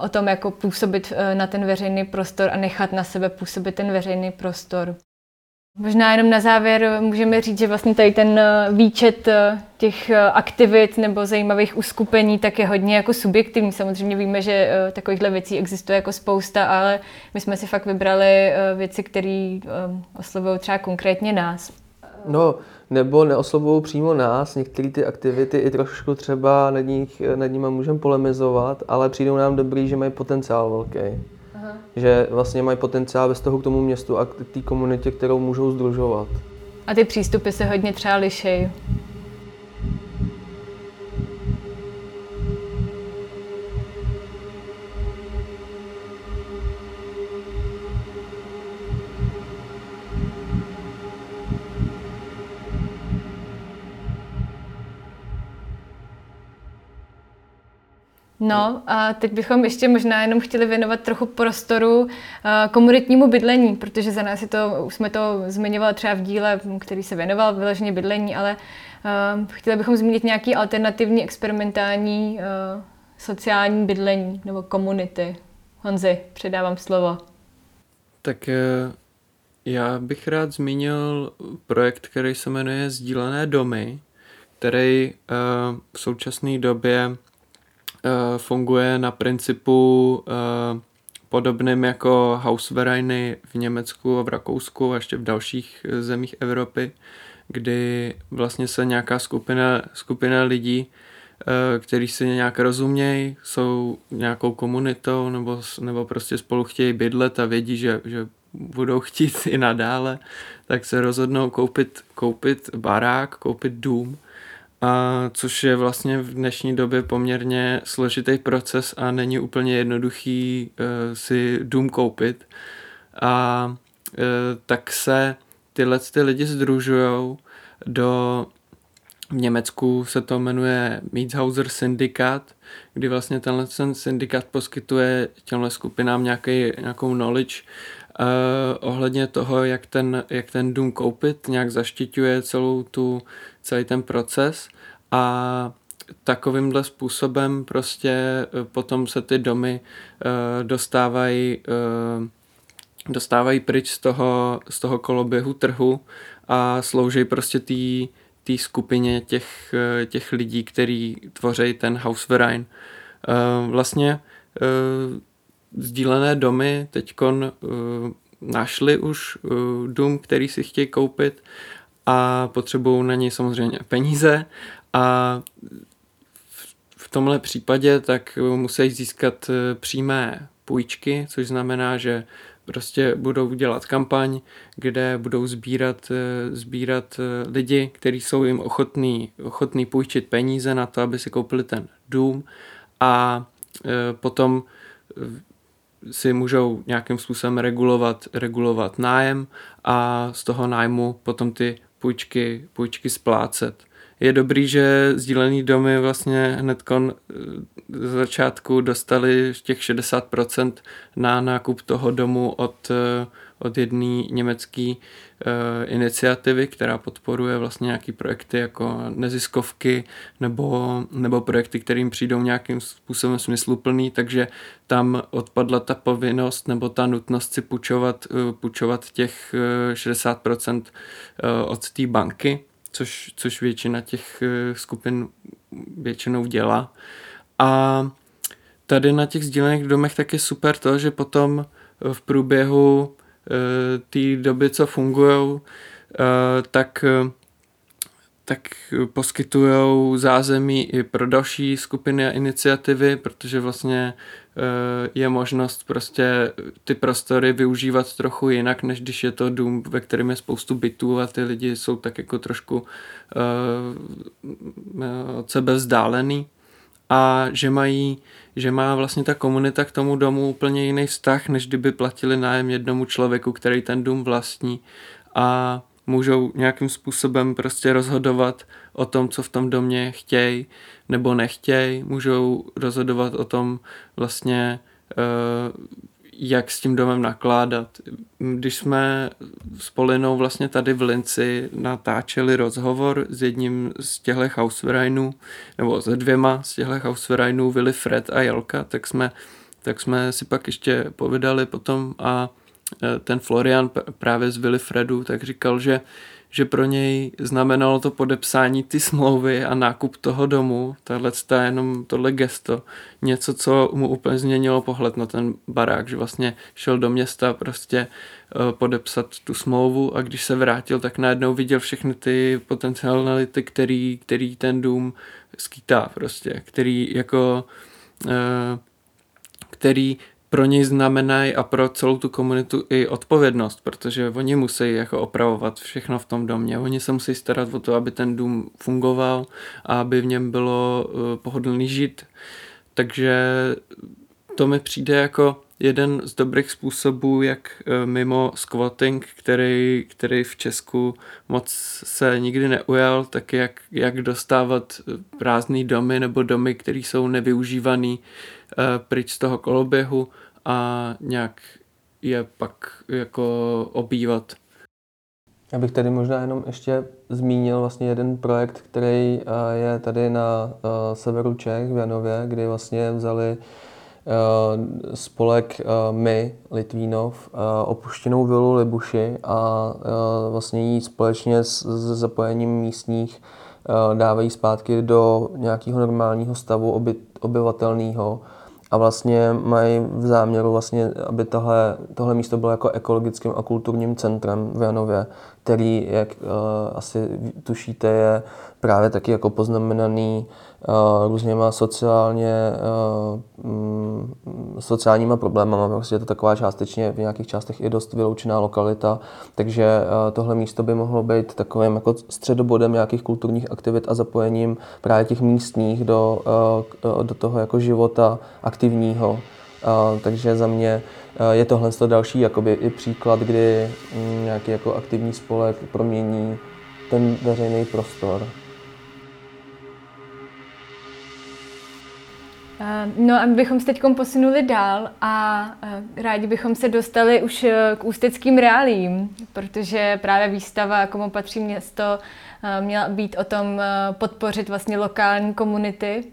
o tom jako působit na ten veřejný prostor a nechat na sebe působit ten veřejný prostor. Možná jenom na závěr můžeme říct, že vlastně tady ten eh, výčet eh, těch eh, aktivit nebo zajímavých uskupení tak je hodně jako subjektivní. Samozřejmě víme, že takovýchhle věcí existuje jako spousta, ale my jsme si fakt vybrali věci, které oslovují třeba konkrétně nás. No, nebo neoslovují přímo nás, některé ty aktivity i trošku třeba nad, nich, nad nimi můžeme polemizovat, ale přijdou nám dobrý, že mají potenciál velký. Aha. Že vlastně mají potenciál ve vztahu k tomu městu a k té komunitě, kterou můžou združovat. A ty přístupy se hodně třeba liší. No a teď bychom ještě možná jenom chtěli věnovat trochu prostoru uh, komunitnímu bydlení, protože za nás je to, už jsme to zmiňovali třeba v díle, který se věnoval vyloženě bydlení, ale uh, chtěli bychom zmínit nějaký alternativní experimentální uh, sociální bydlení nebo komunity. Honzi, předávám slovo. Tak já bych rád zmínil projekt, který se jmenuje Sdílené domy, který v současné době funguje na principu uh, podobným jako Hausvereiny v Německu a v Rakousku a ještě v dalších eh, zemích Evropy, kdy vlastně se nějaká skupina, skupina lidí, který si nějak rozumějí, jsou nějakou komunitou nebo, nebo prostě spolu chtějí bydlet a vědí, že, že budou chtít i nadále, tak se rozhodnou koupit, koupit barák, koupit dům a což je vlastně v dnešní době poměrně složitý proces a není úplně jednoduchý uh, si dům koupit. A uh, tak se tyhle ty lidi združují do v Německu se to jmenuje Mietshauser Syndicát, kdy vlastně tenhle ten syndikát poskytuje těmhle skupinám nějaký, nějakou knowledge uh, ohledně toho, jak ten, jak ten dům koupit, nějak zaštiťuje celou tu, celý ten proces a takovýmhle způsobem prostě eh, potom se ty domy uh, dostávají uh, dostávají pryč z toho, z toho koloběhu trhu a slouží prostě té tý skupině těch, těch lidí, který tvoří ten Hausverein. Uh, vlastně sdílené domy teďkon našli už dům, který si chtějí koupit a potřebují na něj samozřejmě peníze a v tomhle případě tak musí získat eh, přímé půjčky, což znamená, že prostě budou dělat kampaň, kde budou sbírat, eh, sbírat eh, lidi, kteří jsou jim ochotní, ochotní půjčit peníze na to, aby si koupili ten dům a potom si můžou nějakým způsobem regulovat, regulovat nájem a z toho nájmu potom ty půjčky, půjčky splácet je dobrý, že sdílený domy vlastně hned kon z začátku dostali těch 60% na nákup toho domu od, od jedné německé uh, iniciativy, která podporuje vlastně nějaký projekty jako neziskovky nebo, nebo projekty, kterým přijdou nějakým způsobem smysluplný, takže tam odpadla ta povinnost nebo ta nutnost si půjčovat, půjčovat těch 60% uh, od té banky což, což většina těch eh, skupin většinou dělá. A tady na těch sdílených domech tak je super to, že potom v průběhu eh, té doby, co fungují, eh, tak tak poskytují zázemí i pro další skupiny a iniciativy, protože vlastně je možnost prostě ty prostory využívat trochu jinak, než když je to dům, ve kterém je spoustu bytů a ty lidi jsou tak jako trošku uh, od sebe vzdálený. A že mají, že má vlastně ta komunita k tomu domu úplně jiný vztah, než kdyby platili nájem jednomu člověku, který ten dům vlastní. A můžou nějakým způsobem prostě rozhodovat o tom, co v tom domě chtějí nebo nechtějí, můžou rozhodovat o tom vlastně, eh, jak s tím domem nakládat. Když jsme s Polinou vlastně tady v Linci natáčeli rozhovor s jedním z těchto houseverajnů, nebo se dvěma z těchto houseverajnů, Willy Fred a Jelka, tak jsme, tak jsme si pak ještě povídali potom a ten Florian právě z Wilfredu, tak říkal, že, že pro něj znamenalo to podepsání ty smlouvy a nákup toho domu, tahle jenom tohle gesto, něco, co mu úplně změnilo pohled na ten barák, že vlastně šel do města prostě eh, podepsat tu smlouvu a když se vrátil, tak najednou viděl všechny ty potenciality, který, který ten dům skýtá prostě, který jako eh, který pro něj znamenají a pro celou tu komunitu i odpovědnost, protože oni musí jako opravovat všechno v tom domě. Oni se musí starat o to, aby ten dům fungoval a aby v něm bylo uh, pohodlný žít. Takže to mi přijde jako jeden z dobrých způsobů, jak eh, mimo squatting, který, který v Česku moc se nikdy neujal, tak jak, jak dostávat prázdné domy nebo domy, které jsou nevyužívané pryč z toho koloběhu a nějak je pak jako obývat. Já bych tady možná jenom ještě zmínil vlastně jeden projekt, který eh, je tady na eh, severu Čech v Janově, kdy vlastně vzali eh, spolek My, Litvínov, opuštěnou vilu Libuši a vlastně ji společně s zapojením místních dávají zpátky do nějakého normálního stavu obyvatelného a vlastně mají v záměru vlastně, aby tohle, tohle místo bylo jako ekologickým a kulturním centrem v Janově, který, jak uh, asi tušíte, je právě taky jako poznamenaný uh, různěma sociálně, uh, um, sociálníma problémama. Prostě je to taková částečně v nějakých částech i dost vyloučená lokalita, takže uh, tohle místo by mohlo být takovým jako středobodem nějakých kulturních aktivit a zapojením právě těch místních do, do toho jako života aktivního. Takže za mě je tohle další jakoby, i příklad, kdy um, nějaký jako aktivní spolek promění ten veřejný prostor. No a bychom se teď posunuli dál a rádi bychom se dostali už e, k ústeckým reálím, protože právě výstava Komu patří město měla být o tom podpořit vlastně lokální komunity.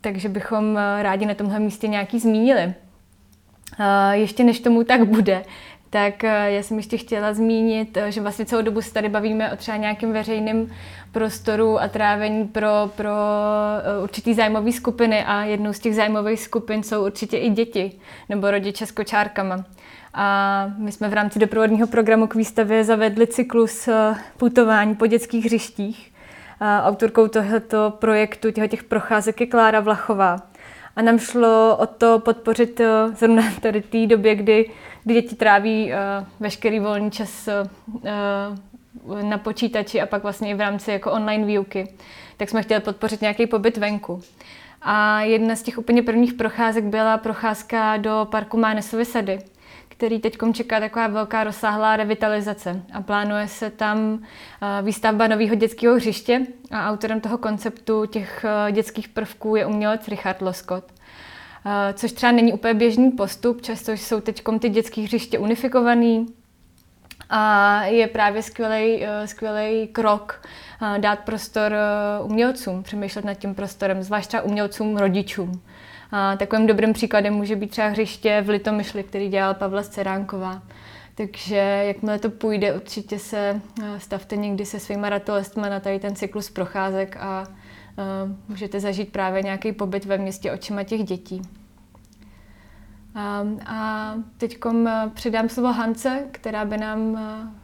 Takže bychom rádi na tomhle místě nějaký zmínili. Ještě než tomu tak bude, tak eh, já jsem ještě chtěla zmínit, eh, že vlastně celou dobu se tady bavíme o třeba nějakém veřejném prostoru a trávení pro, pro eh, určitý zájmové skupiny a jednou z těch zájmových skupin jsou určitě i děti nebo rodiče s kočárkama. A my jsme v rámci doprovodního programu k výstavě zavedli cyklus putování po dětských hřištích. Autorkou tohoto projektu, těch procházek je Klára Vlachová. A nám šlo o to podpořit zrovna tady té době, kdy kdy děti tráví uh, veškerý volný čas uh, na počítači a pak vlastně i v rámci jako online výuky, tak jsme chtěli podpořit nějaký pobyt venku. A jedna z těch úplně prvních procházek byla procházka do parku Mánesovy sady, který teď čeká taková velká rozsáhlá revitalizace a plánuje se tam výstavba nového dětského hřiště a autorem toho konceptu těch dětských prvků je umělec Richard Loskot. Eh, což třeba není úplně běžný postup, často jsou teď ty dětské hřiště unifikovaný, a je právě skvělý, eh, skvělý krok eh, dát prostor umělcům, přemýšlet nad tím prostorem, zvlášť umělcům, rodičům. A takovým dobrým příkladem může být třeba hřiště v Litomyšli, který dělal Pavla Ceránková. Takže jakmile to půjde, určitě se stavte někdy se svýma ratolestma na tady ten cyklus procházek a můžete zažít právě nějaký pobyt ve městě očima těch dětí. A teď přidám slovo Hance, která by nám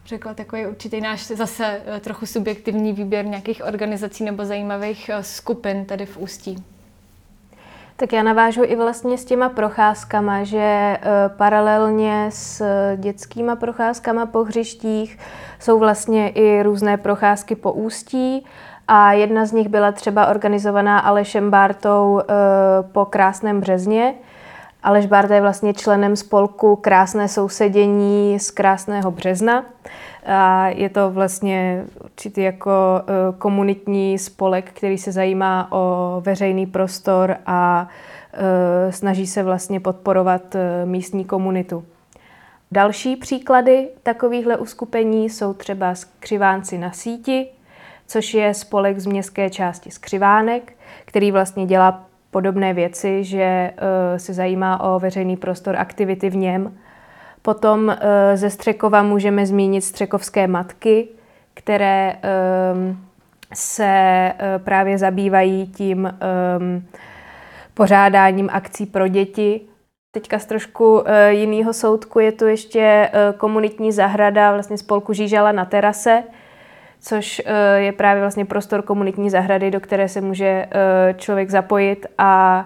řekla takový určitý náš zase trochu subjektivní výběr nějakých organizací nebo zajímavých skupin tady v Ústí. Tak já navážu i vlastně s těma procházkama, že e, paralelně s dětskýma procházkama po hřištích jsou vlastně i různé procházky po Ústí a jedna z nich byla třeba organizovaná Alešem Bártou po Krásném Březně, Aleš Barta je vlastně členem spolku Krásné sousedění z Krásného března. A je to vlastně určitý jako e, komunitní spolek, který se zajímá o veřejný prostor a e, snaží se vlastně podporovat e, místní komunitu. Další příklady takovýchhle uskupení jsou třeba skřivánci na síti, což je spolek z městské části Skřivánek, který vlastně dělá podobné věci, že se zajímá o veřejný prostor, aktivity v něm. Potom uh, ze Střekova můžeme zmínit Střekovské matky, které um, se uh, právě zabývají tím um, pořádáním akcí pro děti. Teďka z trošku uh, jiného soudku je tu ještě komunitní zahrada vlastně spolku Žížala na terase, což eh, je právě vlastně prostor komunitní zahrady, do které se může eh, člověk zapojit a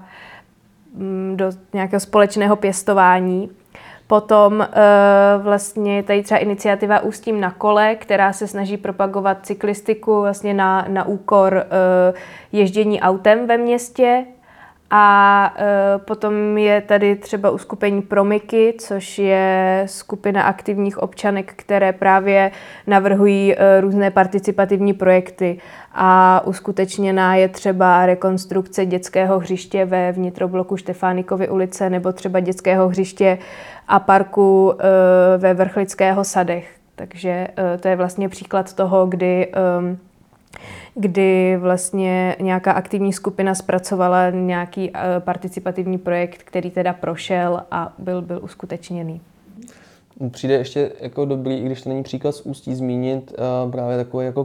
mm, do nějakého společného pěstování. Potom eh, vlastně tady třeba iniciativa Ústím na kole, která se snaží propagovat cyklistiku vlastně na, na úkor ježdění autem ve městě. A e, potom je tady třeba uskupení Promiky, což je skupina aktivních občanek, které právě navrhují e, různé participativní projekty. A uskutečněná je třeba rekonstrukce dětského hřiště ve vnitrobloku Štefánikovy ulice nebo třeba dětského hřiště a parku e, ve Vrchlického sadech. Takže e, to je vlastně příklad toho, kdy e, kdy vlastně nějaká aktivní skupina zpracovala nějaký uh, participativní projekt, který teda prošel a byl, byl uskutečněný. Přijde ještě jako dobrý, i když to není příklad z Ústí, zmínit uh, právě takový jako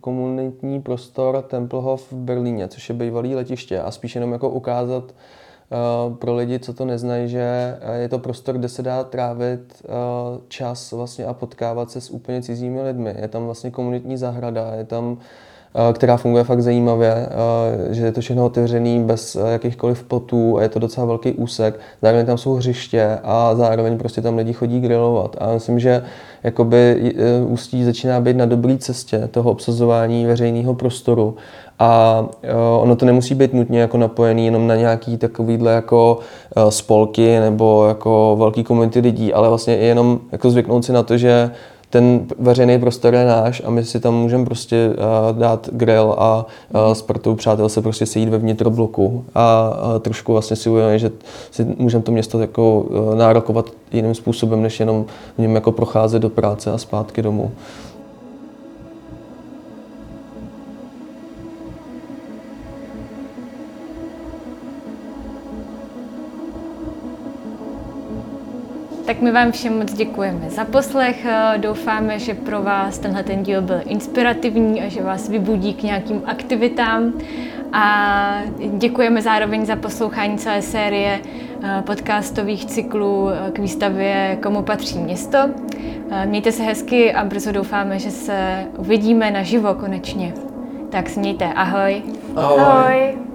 komunitní prostor Tempelhof v Berlíně, což je bývalý letiště a spíš jenom jako ukázat uh, pro lidi, co to neznají, že je to prostor, kde se dá trávit čas vlastně a potkávat se s úplně cizími lidmi. Je tam vlastně komunitní zahrada, je tam Eh, která funguje fakt zajímavě, eh, že je to všechno otevřený bez eh, jakýchkoliv potů a je to docela velký úsek. Zároveň tam jsou hřiště a zároveň prostě tam lidi chodí grilovat. A myslím, že jakoby Ústí začíná být na dobré cestě toho obsazování veřejného prostoru. A ono to nemusí být nutně jako napojený jenom na nějaký takovýhle jako spolky nebo jako velký komunity lidí, ale vlastně i jenom jako zvyknout si na to, že ten veřejný prostor je náš a my si tam můžeme prostě uh, dát grill a uh, s partou přátel se prostě sejít ve vnitrobloku a uh, trošku vlastně si uvědomit, že si můžeme to město jako uh, nárokovat jiným způsobem, než jenom v něm jako procházet do práce a zpátky domů. Tak my vám všem moc děkujeme za poslech. Doufáme, že pro vás tenhle ten díl byl inspirativní a že vás vybudí k nějakým aktivitám. A děkujeme zároveň za poslouchání celé série eh, podcastových cyklů eh, k výstavě Komu patří město. Eh, mějte se hezky a brzo doufáme, že se uvidíme naživo konečně. Tak smějte. Ahoj. Ahoj. Ahoj.